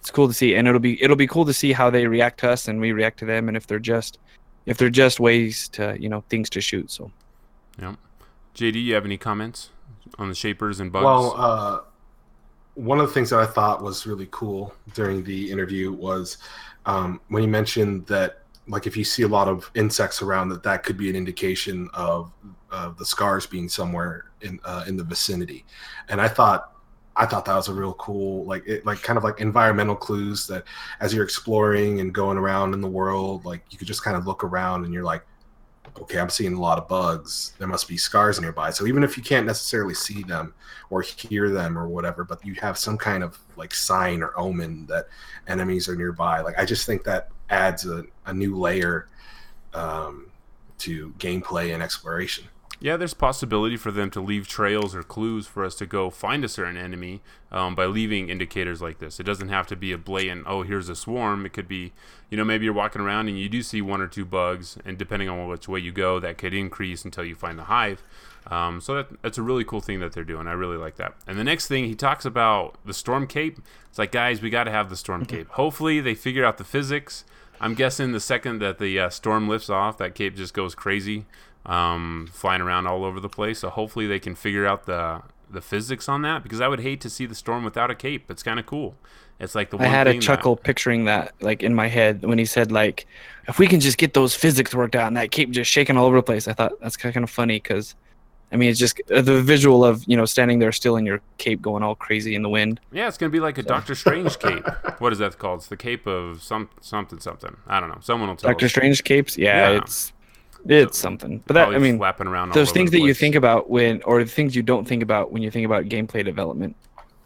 It's cool to see, and it'll be it'll be cool to see how they react to us and we react to them, and if they're just if they're just ways to you know things to shoot. So, yeah. JD, you have any comments on the shapers and bugs? Well, uh, one of the things that I thought was really cool during the interview was um, when you mentioned that like if you see a lot of insects around that that could be an indication of the scars being somewhere in uh, in the vicinity. And i thought i thought that was a real cool like it like kind of like environmental clues that as you're exploring and going around in the world like you could just kind of look around and you're like okay i'm seeing a lot of bugs there must be scars nearby so even if you can't necessarily see them or hear them or whatever but you have some kind of like sign or omen that enemies are nearby like i just think that adds a, a new layer um, to gameplay and exploration. Yeah, there's possibility for them to leave trails or clues for us to go find a certain enemy um, by leaving indicators like this. It doesn't have to be a blatant, oh, here's a swarm. It could be, you know, maybe you're walking around and you do see one or two bugs, and depending on which way you go, that could increase until you find the hive. Um, so that, that's a really cool thing that they're doing. I really like that. And the next thing he talks about the storm cape. It's like, guys, we got to have the storm cape. Hopefully, they figure out the physics. I'm guessing the second that the uh, storm lifts off, that cape just goes crazy, um, flying around all over the place. So hopefully, they can figure out the the physics on that because I would hate to see the storm without a cape. It's kind of cool. It's like the I had a chuckle that... picturing that like in my head when he said like if we can just get those physics worked out and that cape just shaking all over the place. I thought that's kind of funny because I mean, it's just uh, the visual of you know standing there still in your cape going all crazy in the wind. Yeah, it's gonna be like a so. Doctor Strange cape. what is that called? It's the cape of some something something. I don't know. Someone will tell. Doctor Strange capes. Yeah, yeah, it's it's something. But that I mean, flapping around. Those things that you think about when, or the things you don't think about when you think about gameplay development.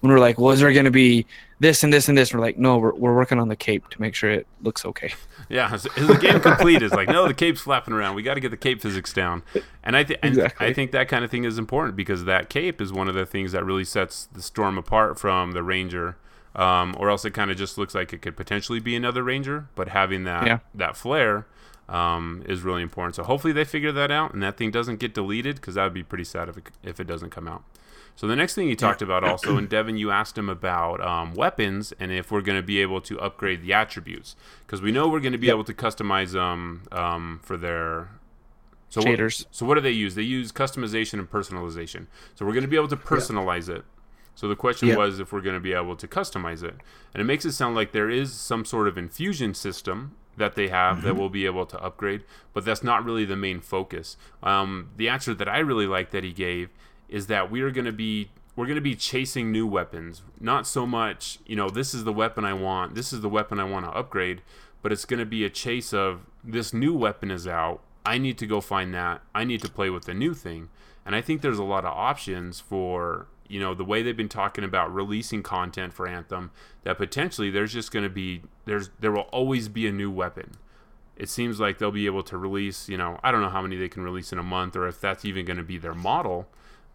When we're like, well, is there going to be this and this and this? we're like, no, we're, we're working on the cape to make sure it looks okay. Yeah, is the game complete? Is like, no, the cape's flapping around. We got to get the cape physics down, and I think exactly. I think that kind of thing is important because that cape is one of the things that really sets the storm apart from the ranger. Um, or else it kind of just looks like it could potentially be another ranger, but having that yeah. that flare um, is really important. So hopefully they figure that out and that thing doesn't get deleted because that would be pretty sad if it, if it doesn't come out. So the next thing he talked about also, and Devin, you asked him about um, weapons and if we're going to be able to upgrade the attributes because we know we're going to be yep. able to customize them um, for their so shaders. What, so what do they use? They use customization and personalization. So we're going to be able to personalize yep. it. So the question yep. was if we're going to be able to customize it, and it makes it sound like there is some sort of infusion system that they have mm-hmm. that we'll be able to upgrade, but that's not really the main focus. Um, the answer that I really like that he gave is that we are going to be we're going to be chasing new weapons. Not so much, you know, this is the weapon I want, this is the weapon I want to upgrade, but it's going to be a chase of this new weapon is out. I need to go find that. I need to play with the new thing. And I think there's a lot of options for, you know, the way they've been talking about releasing content for Anthem that potentially there's just going to be there's there will always be a new weapon. It seems like they'll be able to release, you know, I don't know how many they can release in a month or if that's even going to be their model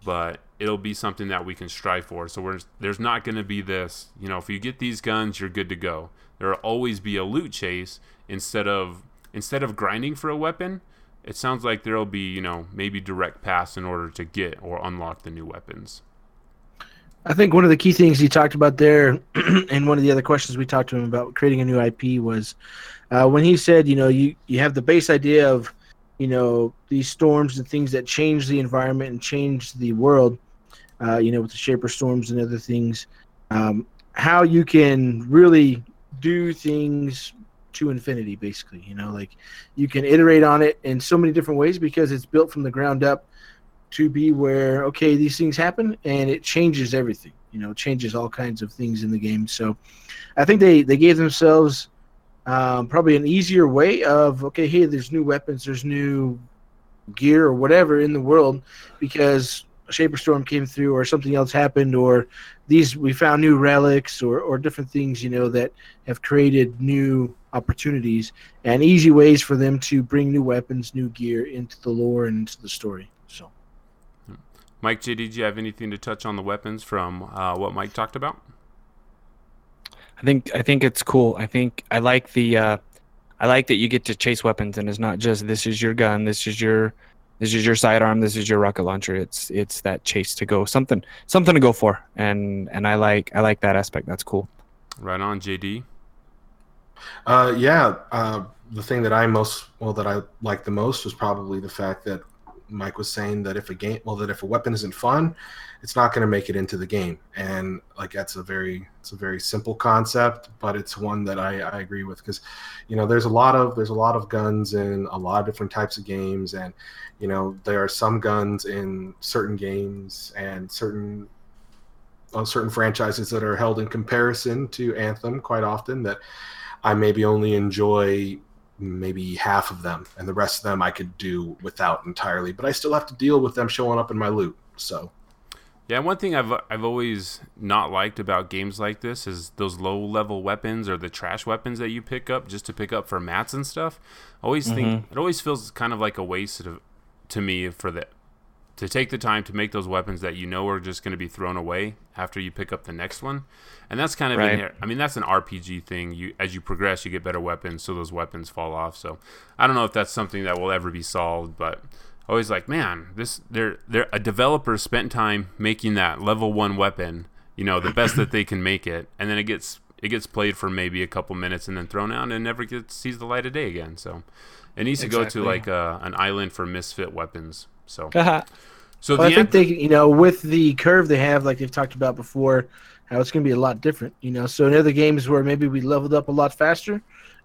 but it'll be something that we can strive for. So we're, there's not going to be this, you know, if you get these guns, you're good to go. There will always be a loot chase instead of instead of grinding for a weapon. It sounds like there'll be, you know, maybe direct pass in order to get or unlock the new weapons. I think one of the key things he talked about there, and one of the other questions we talked to him about creating a new IP was uh, when he said, you know, you you have the base idea of you know these storms and things that change the environment and change the world uh, you know, with the Shaper Storms and other things, um, how you can really do things to infinity, basically. You know, like you can iterate on it in so many different ways because it's built from the ground up to be where okay, these things happen and it changes everything. You know, changes all kinds of things in the game. So, I think they they gave themselves um, probably an easier way of okay, hey, there's new weapons, there's new gear or whatever in the world because a Shaper Storm came through or something else happened or these we found new relics or, or different things you know that have created new opportunities and easy ways for them to bring new weapons new gear into the lore and into the story mike j did you have anything to touch on the weapons from uh, what mike talked about? I think i think it's cool. I think i like the uh, i like that you get to chase weapons and it's not just this is your gun this is your this is your sidearm this is your rocket launcher. It's it's that chase to go something something to go for. And and i like i like that aspect. That's cool. Right on jd uh yeah uh the thing that i most well that i like the most was probably the fact that mike was saying that if a game well that if a weapon isn't fun it's not going to make it into the game. And like that's a very it's a very simple concept but it's one that i, I agree with because you know there's a lot of there's a lot of guns in a lot of different types of games. And you know there are some guns in certain games and certain uh, certain franchises that are held in comparison to anthem quite often that i maybe only enjoy maybe half of them and the rest of them i could do without entirely but i still have to deal with them showing up in my loot so yeah, one thing I've I've always not liked about games like this is those low level weapons or the trash weapons that you pick up just to pick up for mats and stuff. I always mm-hmm. think it always feels kind of like a waste of, to me for the to take the time to make those weapons that you know are just going to be thrown away after you pick up the next one. And that's kind of right. in I mean that's an RPG thing. You as you progress you get better weapons so those weapons fall off. So I don't know if that's something that will ever be solved, but always like, man, this they're they're a developer spent time making that level one weapon, you know, the best that they can make it, and then it gets it gets played for maybe a couple minutes and then thrown out and never gets sees the light of day again. So it needs exactly. to go to like a, an island for misfit weapons. So so well, I think they you know with the curve they have like they've talked about before how it's going to be a lot different. You know, so in other games where maybe we leveled up a lot faster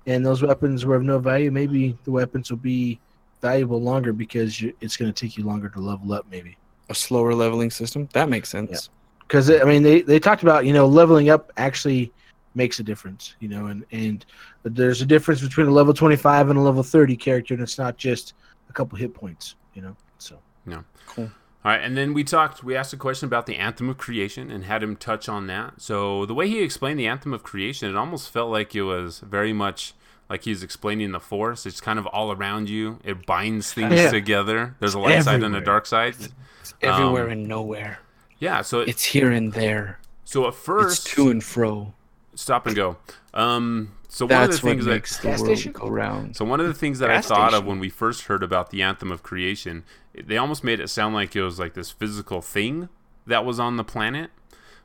and those weapons were of no value, maybe the weapons will be valuable longer because you, it's going to take you longer to level up, maybe. A slower leveling system? That makes sense. Because, yeah. I mean, they, they talked about, you know, leveling up actually makes a difference, you know, and, and there's a difference between a level 25 and a level 30 character, and it's not just a couple hit points, you know, so. Yeah. Cool. All right, and then we talked. We asked a question about the anthem of creation and had him touch on that. So the way he explained the anthem of creation, it almost felt like it was very much like he's explaining the force. It's kind of all around you. It binds things yeah. together. There's a light everywhere. side and a dark side. It's everywhere um, and nowhere. Yeah, so it, it's here and there. So at first, it's to and fro. Stop and go. Um, so That's one of the things that makes the world go round. So one of the things that Gas I thought station. of when we first heard about the anthem of creation, they almost made it sound like it was like this physical thing that was on the planet.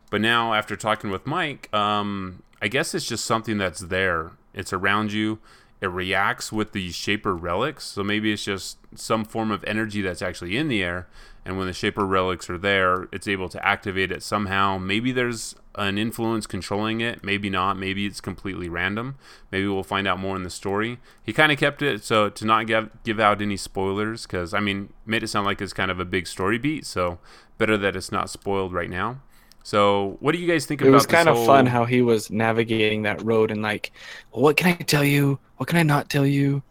But now, after talking with Mike, um, I guess it's just something that's there it's around you. It reacts with the Shaper relics. So maybe it's just some form of energy that's actually in the air. And when the Shaper relics are there, it's able to activate it somehow. Maybe there's an influence controlling it. Maybe not. Maybe it's completely random. Maybe we'll find out more in the story. He kind of kept it so to not give, give out any spoilers because, I mean, made it sound like it's kind of a big story beat. So better that it's not spoiled right now. So, what do you guys think it about? It was kind of whole... fun how he was navigating that road and like, what can I tell you? What can I not tell you?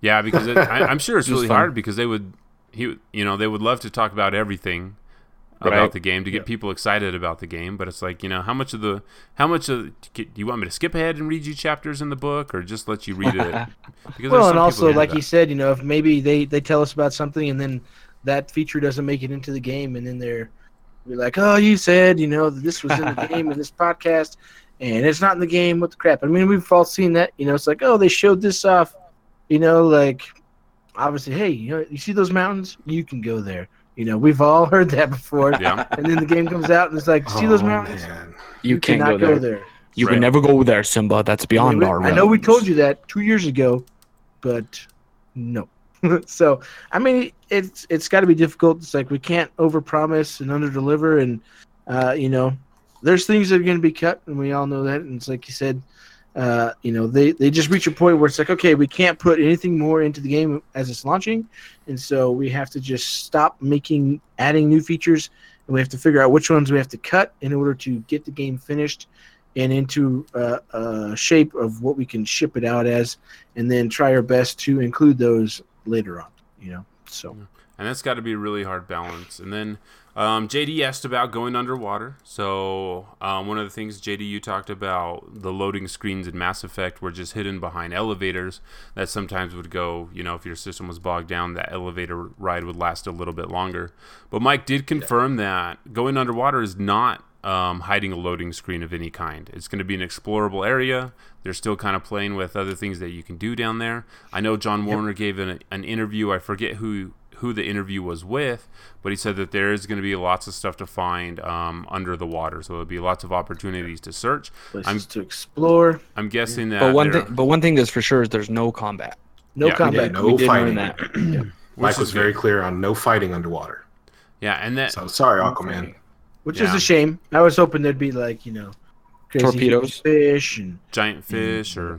Yeah, because it, I, am sure it's it really fun. hard because they would, he, you know, they would love to talk about everything about the game to get yeah. people excited about the game. But it's like, you know, how much of the, how much of, do you want me to skip ahead and read you chapters in the book, or just let you read it? Because well, and also, like you said, you know, if maybe they they tell us about something and then that feature doesn't make it into the game, and then they're be like, "Oh, you said you know this was in the game in this podcast, and it's not in the game. What the crap?" I mean, we've all seen that. You know, it's like, "Oh, they showed this off." You know, like obviously, hey, you know, you see those mountains? You can go there. You know, we've all heard that before. Yeah. And then the game comes out and it's like, see oh, those mountains? Man. You, you can't go there. go there. You right. can never go there, Simba. That's beyond I mean, our. I know we told you that two years ago, but no. so I mean, it's it's got to be difficult. It's like we can't overpromise and underdeliver, and uh, you know, there's things that are going to be cut, and we all know that. And it's like you said, uh, you know, they they just reach a point where it's like, okay, we can't put anything more into the game as it's launching, and so we have to just stop making adding new features, and we have to figure out which ones we have to cut in order to get the game finished and into uh, a shape of what we can ship it out as, and then try our best to include those later on. You know, so. And that's got to be a really hard balance. And then um, JD asked about going underwater. So um, one of the things JD you talked about the loading screens in Mass Effect were just hidden behind elevators that sometimes would go. You know, if your system was bogged down, that elevator ride would last a little bit longer. But Mike did confirm yeah. that going underwater is not um, hiding a loading screen of any kind. It's going to be an explorable area. They're still kind of playing with other things that you can do down there. I know John Warner yep. gave an, an interview. I forget who who the interview was with, but he said that there is going to be lots of stuff to find um, under the water. So there'll be lots of opportunities to search, places I'm, to explore. I'm guessing that. But one thing, but one thing that's for sure is there's no combat. No yeah, combat. Yeah, no fighting. That. yeah. Mike was very clear on no fighting underwater. Yeah, and that. So sorry, Aquaman. Which yeah. is a shame. I was hoping there'd be like you know, torpedoes, fish, and giant mm. fish, or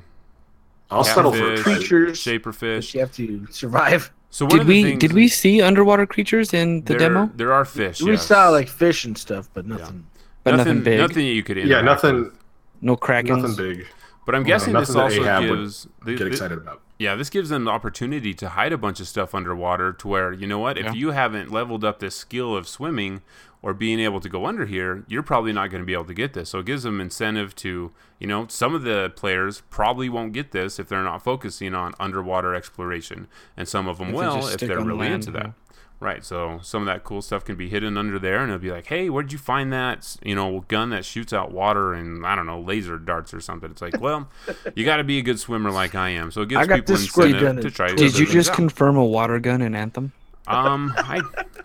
I'll settle for creatures, shaper fish. You have to survive. So did we did we see underwater creatures in the there, demo? There are fish. We yes. saw like fish and stuff, but nothing. Yeah. But nothing, nothing, big. Nothing you could. Yeah, nothing. With. No krakens. Nothing big. But I'm guessing no, this also gives. Get excited about. Yeah, this gives them the opportunity to hide a bunch of stuff underwater to where, you know what, if Yeah. you haven't leveled up this skill of swimming or being able to go under here, you're probably not going to be able to get this. So it gives them incentive to, you know, some of the players probably won't get this if they're not focusing on underwater exploration. And some of them If will if they're really land, into that. yeah. Right. So some of that cool stuff can be hidden under there and it'll be like, "Hey, where'd you find that, you know, gun that shoots out water and I don't know, laser darts or something?" It's like, "Well, you got to be a good swimmer like I am." So it gives people incentive to try. Did Did you just out. confirm a water gun in Anthem? Um, I,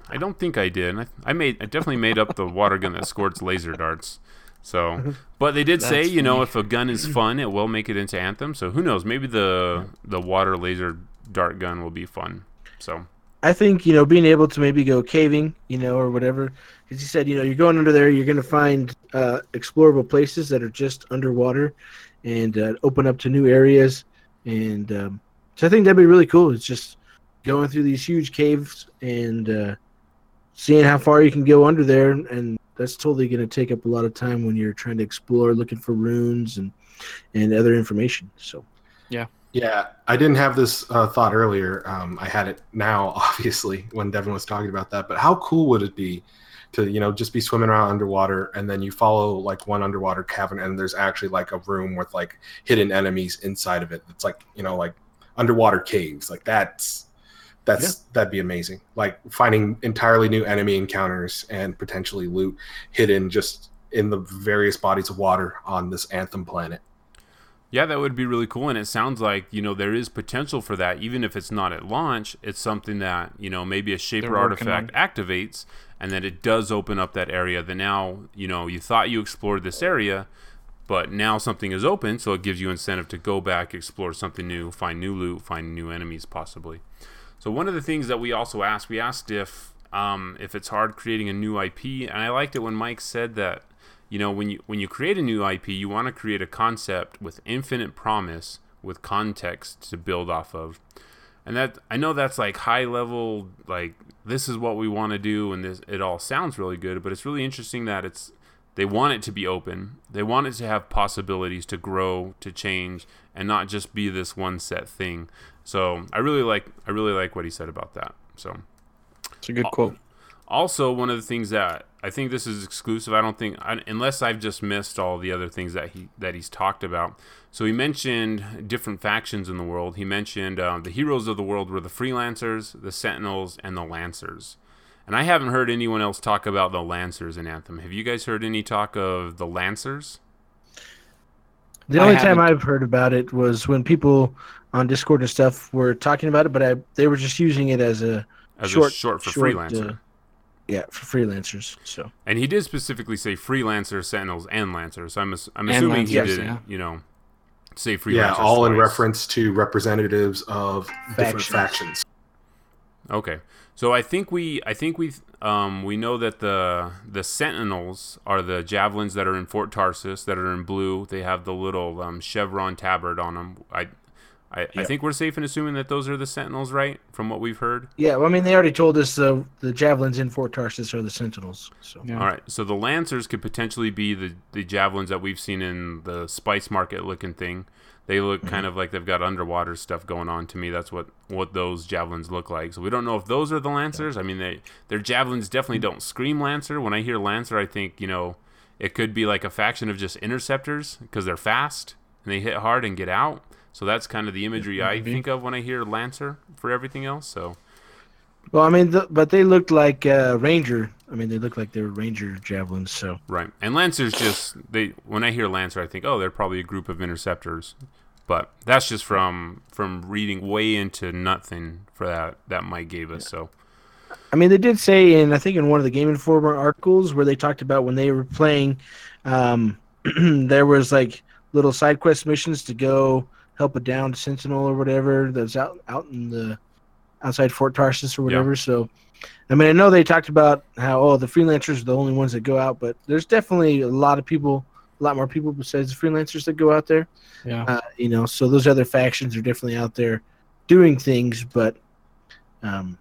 I don't think I did. I, I made, I definitely made up the water gun that squirts laser darts. So, but they did say, That's you know, if a gun is fun, it will make it into Anthem. So who knows? Maybe the the water laser dart gun will be fun. So I think you know being able to maybe go caving, you know, or whatever. Because he said, you know, you're going under there, you're going to find uh, explorable places that are just underwater, and uh, open up to new areas. And um, so I think that'd be really cool. It's just going through these huge caves and uh, seeing how far you can go under there, and that's totally going to take up a lot of time when you're trying to explore, looking for runes and and other information. So Yeah, Yeah, I didn't have this uh, thought earlier. Um, I had it now, obviously, when Devin was talking about that. But how cool would it be to, you know, just be swimming around underwater and then you follow like one underwater cavern and there's actually like a room with like hidden enemies inside of it. It's like, you know, like underwater caves. Like that's that's that'd be amazing. Like finding entirely new enemy encounters and potentially loot hidden just in the various bodies of water on this Anthem planet. yeah, that would be really cool. And it sounds like you know there is potential for that, even if it's not at launch. It's something that you know maybe a shaper They're artifact activates, and then it does open up that area. That now you know you thought you explored this area, but now something is open, so it gives you incentive to go back, explore something new, find new loot, find new enemies possibly. So one of the things that we also asked, we asked if um, if it's hard creating a new IP, and I liked it when Mike said that you know when you when you create a new IP, you want to create a concept with infinite promise, with context to build off of. And that I know that's like high level, like this is what we want to do, and this it all sounds really good, but it's really interesting that it's they want it to be open. They want it to have possibilities to grow, to change, and not just be this one set thing. So I really like I really like what he said about that. So It's a good quote. also one of the things that I think this is exclusive. I don't think unless I've just missed all the other things that he that he's talked about. So he mentioned different factions in the world. He mentioned uh, the heroes of the world were the freelancers, the sentinels, and the lancers. And I haven't heard anyone else talk about the lancers in Anthem. Have you guys heard any talk of the lancers? The I only time I've heard about it was when people on Discord and stuff were talking about it, but I they were just using it as a As short a short for short, freelancer. uh, yeah, for freelancers. So And he did specifically say freelancer, sentinels, and lancers. So I'm, ass- I'm And assuming he lancers, didn't, yeah. you know, say freelancers. Yeah, all in reference to representatives of different Factions. factions. Okay, so I think we I think we um, we know that the the Sentinels are the javelins that are in Fort Tarsis that are in blue. They have the little um, chevron tabard on them. I I, I think we're safe in assuming that those are the Sentinels, right? From what we've heard. Yeah, well, I mean, they already told us uh, the javelins in Fort Tarsis are the Sentinels. So Yeah. All right, so the Lancers could potentially be the the javelins that we've seen in the spice market looking thing. They look mm-hmm. kind of like they've got underwater stuff going on. To me, that's what what those javelins look like. So we don't know if those are the Lancers. I mean, they their javelins definitely mm-hmm. don't scream Lancer. When I hear Lancer, I think you know it could be like a faction of just interceptors because they're fast and they hit hard and get out. So that's kind of the imagery I mm-hmm. think of when I hear Lancer for everything else. So Well, I mean, th- but they looked like uh, Ranger. I mean, they looked like they were Ranger javelins. So Right. And Lancers just they when I hear Lancer I think, oh, they're probably a group of interceptors. But that's just from from reading way into nothing for that that Mike gave us. So I mean, they did say in I think in one of the Game Informer articles where they talked about when they were playing, um, there was like little side quest missions to go help a downed Sentinel or whatever that's out out in the outside Fort Tarsis or whatever. So, I mean, I know they talked about how oh the freelancers are the only ones that go out, but there's definitely a lot of people, a lot more people besides the freelancers that go out there. Yeah. Uh, you know, so those other factions are definitely out there doing things, but um,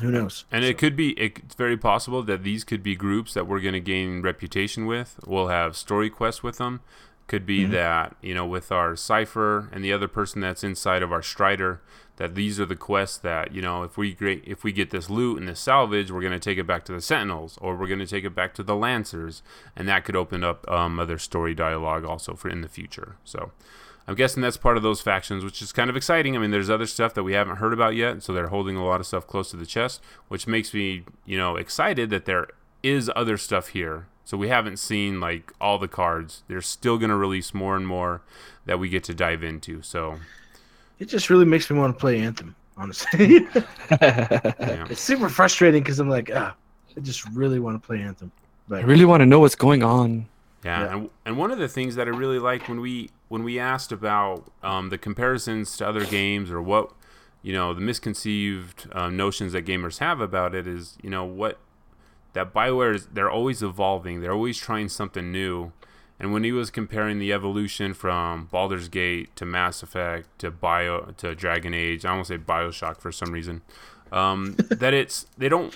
who knows? and it could be it's very possible that these could be groups that we're going to gain reputation with. We'll have story quests with them. Could be that, you know, with our Cypher and the other person that's inside of our Strider, that these are the quests that, you know, if we great if we get this loot and this salvage, we're gonna take it back to the Sentinels, or we're gonna take it back to the Lancers, and that could open up um, other story dialogue also for in the future. So I'm guessing that's part of those factions, which is kind of exciting. I mean, there's other stuff that we haven't heard about yet, so they're holding a lot of stuff close to the chest, which makes me, you know, excited that there is other stuff here. So we haven't seen like all the cards. They're still going to release more and more that we get to dive into. So It just really makes me want to play Anthem, honestly. yeah. it's super frustrating because I'm like, ah, I just really want to play Anthem. But I really want to know what's going on. Yeah, Yeah. And, and one of the things that I really liked when we when we asked about um, the comparisons to other games or what you know the misconceived uh, notions that gamers have about it is you know what that Bioware is they're always evolving they're always trying something new. And when he was comparing the evolution from Baldur's Gate to Mass Effect to Bio to Dragon Age I almost say Bioshock for some reason um, that it's they don't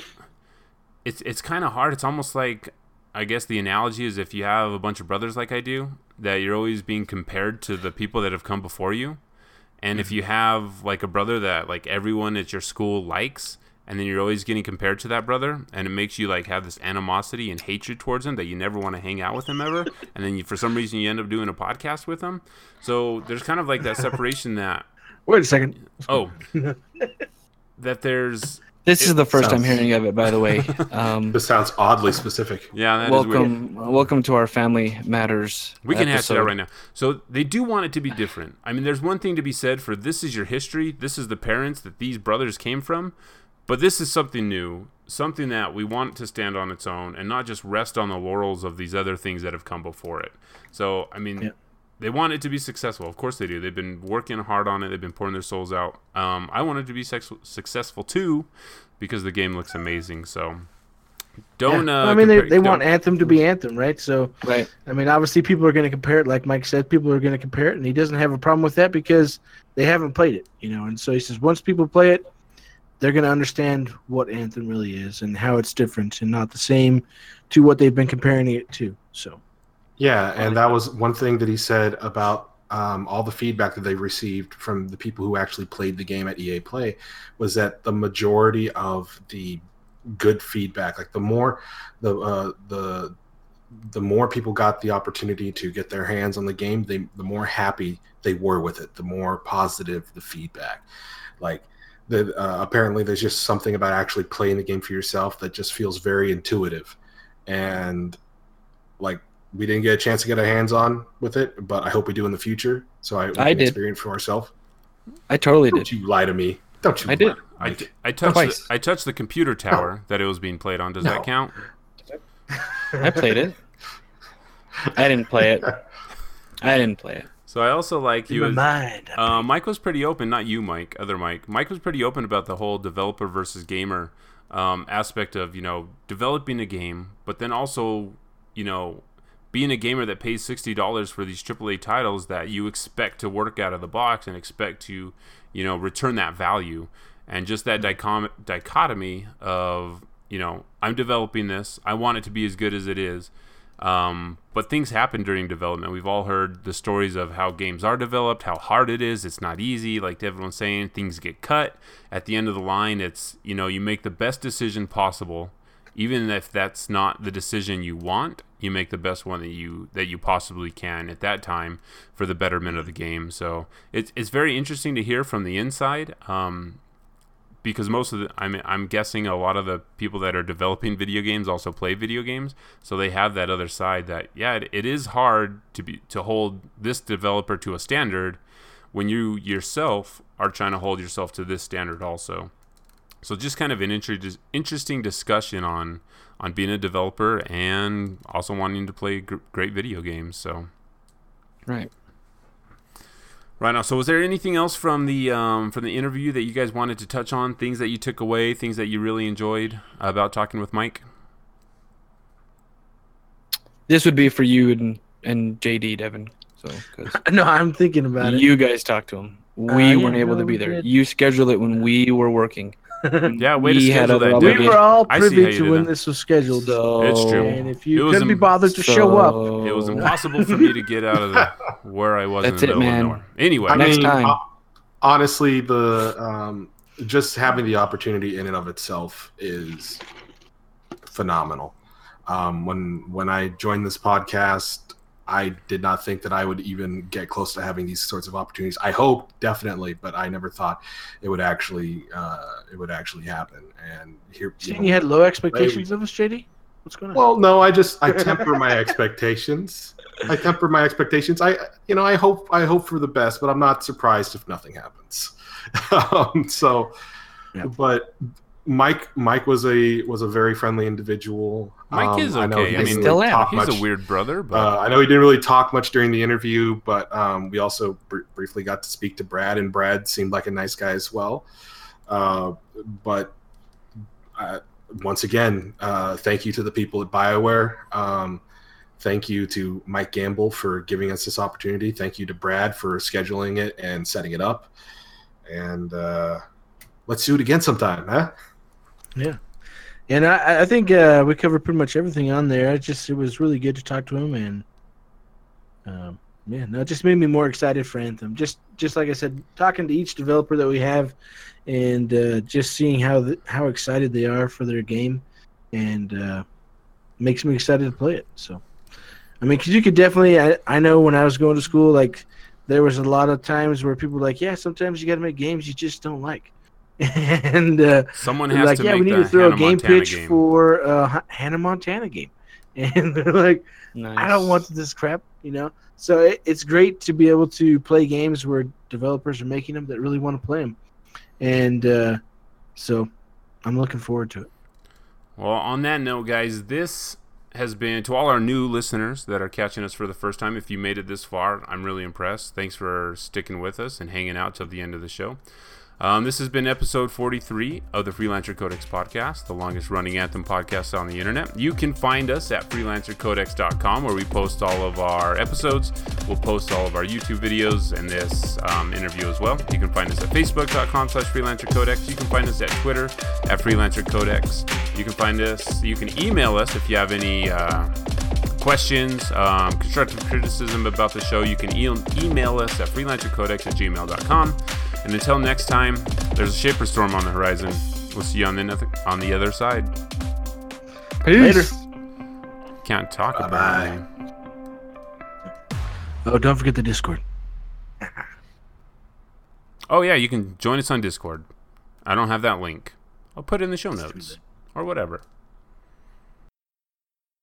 it's it's kind of hard. It's almost like I guess the analogy is if you have a bunch of brothers like I do, that you're always being compared to the people that have come before you. And if you have like a brother that like everyone at your school likes, and then you're always getting compared to that brother, and it makes you like have this animosity and hatred towards him that you never want to hang out with him ever, and then you, for some reason you end up doing a podcast with him. So there's kind of like that separation that wait a second. oh, that there's This is the first I'm hearing of it, by the way. Um, This sounds oddly specific. yeah that is weird. welcome, welcome to our Family Matters. We can hash it out right now. So they do want it to be different. I mean, there's one thing to be said for this is your history. This is the parents that these brothers came from. But this is something new, something that we want to stand on its own and not just rest on the laurels of these other things that have come before it. So, I mean, Yeah. they want it to be successful. Of course they do. They've been working hard on it. They've been pouring their souls out. Um, I want it to be sex- successful too because the game looks amazing. So, don't. Yeah. Uh, I mean, they, compare- they want don't- Anthem to be Anthem, right? So, Right. I mean, obviously, people are going to compare it, like Mike said. People are going to compare it, and he doesn't have a problem with that because they haven't played it, you know. And so he says, once people play it, they're going to understand what Anthem really is and how it's different and not the same to what they've been comparing it to. So, Yeah, and that was one thing that he said about um, all the feedback that they received from the people who actually played the game at EA Play was that the majority of the good feedback, like the more the uh, the the more people got the opportunity to get their hands on the game, they the more happy they were with it, the more positive the feedback. Like the uh, apparently there's just something about actually playing the game for yourself that just feels very intuitive, and like we didn't get a chance to get our hands on with it, but I hope we do in the future. So I, I can did. experience for ourselves. I totally Don't did. you lie to me? Don't you? I did. lie to I, me. touched Twice. the, I touched the computer tower that it was being played on. Does No. that count? I played it. I didn't play it. I didn't play it. So I also like you. my as- mind. Uh, Mike was pretty open, not you, Mike, other Mike. Mike was pretty open about the whole developer versus gamer um, aspect of you know developing a game, but then also you know being a gamer that pays sixty dollars for these AAA titles that you expect to work out of the box and expect to you know return that value, and just that dichom- dichotomy of you know I'm developing this, I want it to be as good as it is. Um, but things happen during development. We've all heard the stories of how games are developed, how hard it is. It's not easy. Like Devin was saying, things get cut. At the end of the line, it's, you know, you make the best decision possible. Even if that's not the decision you want, you make the best one that you that you possibly can at that time for the betterment of the game. So it's it's very interesting to hear from the inside. Um, because most of the I'm I'm guessing a lot of the people that are developing video games also play video games, so they have that other side that yeah, it, it is hard to be to hold this developer to a standard when you yourself are trying to hold yourself to this standard also. So just kind of an inter- interesting discussion on on being a developer and also wanting to play gr- great video games. So Right. Right now, so was there anything else from the um, from the interview that you guys wanted to touch on? Things that you took away, things that you really enjoyed about talking with Mike? This would be for you and and JD Devin. So because no, I'm thinking about it. you guys talked to him, we Uh, weren't able no, to be there. did. You scheduled it when we were working. Yeah, way to We had schedule other that. we were all I see how privy to when that. this was scheduled. though. It's true. And if you couldn't be bothered to show up, It was impossible for me to get out of the where I was That's in the it, man. Anyway, I Next mean, time. ho- honestly, the um, just having the opportunity in and of itself is phenomenal. Um, when when I joined this podcast, I did not think that I would even get close to having these sorts of opportunities. I hope definitely, but I never thought it would actually uh, it would actually happen. And here, you know, you had low expectations of us, JD. What's going on? well, no, I just I temper my expectations. I temper my expectations. I you know I hope I hope for the best, but I'm not surprised if nothing happens. um, so, Yeah. but Mike Mike was a was a very friendly individual. Mike Um, is I know okay. he I didn't mean, really still am. he's much- a weird brother, but uh, I know he didn't really talk much during the interview, but um, we also br- briefly got to speak to Brad, and Brad seemed like a nice guy as well. Uh, but uh, once again, uh, thank you to the people at BioWare. Um, thank you to Mike Gamble for giving us this opportunity. Thank you to Brad for scheduling it and setting it up. And uh, let's do it again sometime, huh? And I, I think uh, we covered pretty much everything on there. I just it was really good to talk to him, and um, yeah, no, it just made me more excited for Anthem. Just just like I said, talking to each developer that we have, and uh, just seeing how the, how excited they are for their game, and uh, makes me excited to play it. So, I mean, because you could definitely, I, I know when I was going to school, like there was a lot of times where people were like, yeah, sometimes you got to make games you just don't like, and. Uh, someone they're has like, to yeah, make we need the to throw Hannah a game Montana pitch game. for a H- Hannah Montana game, and they're like, nice. I don't want this crap, you know. So it, it's great to be able to play games where developers are making them that really want to play them, and uh, so I'm looking forward to it. Well, on that note, guys, this has been to all our new listeners that are catching us for the first time. If you made it this far, I'm really impressed. Thanks for sticking with us and hanging out till the end of the show. Um, this has been episode 43 of the Freelancer Codex podcast, the longest running Anthem podcast on the internet. You can find us at freelancercodex.com where we post all of our episodes. We'll post all of our YouTube videos and this um, interview as well. You can find us at facebook.com slash freelancercodex. You can find us at Twitter at freelancercodex. You can find us, you can email us if you have any uh, questions, um, constructive criticism about the show, you can e- email us at freelancercodex at gmail.com. And until next time, there's a shaper storm on the horizon. We'll see you on the other, on the other side. Later. Can't talk about Bye-bye. it. Oh, don't forget the Discord. Oh yeah, you can join us on Discord. I don't have that link. I'll put it in the show notes or whatever.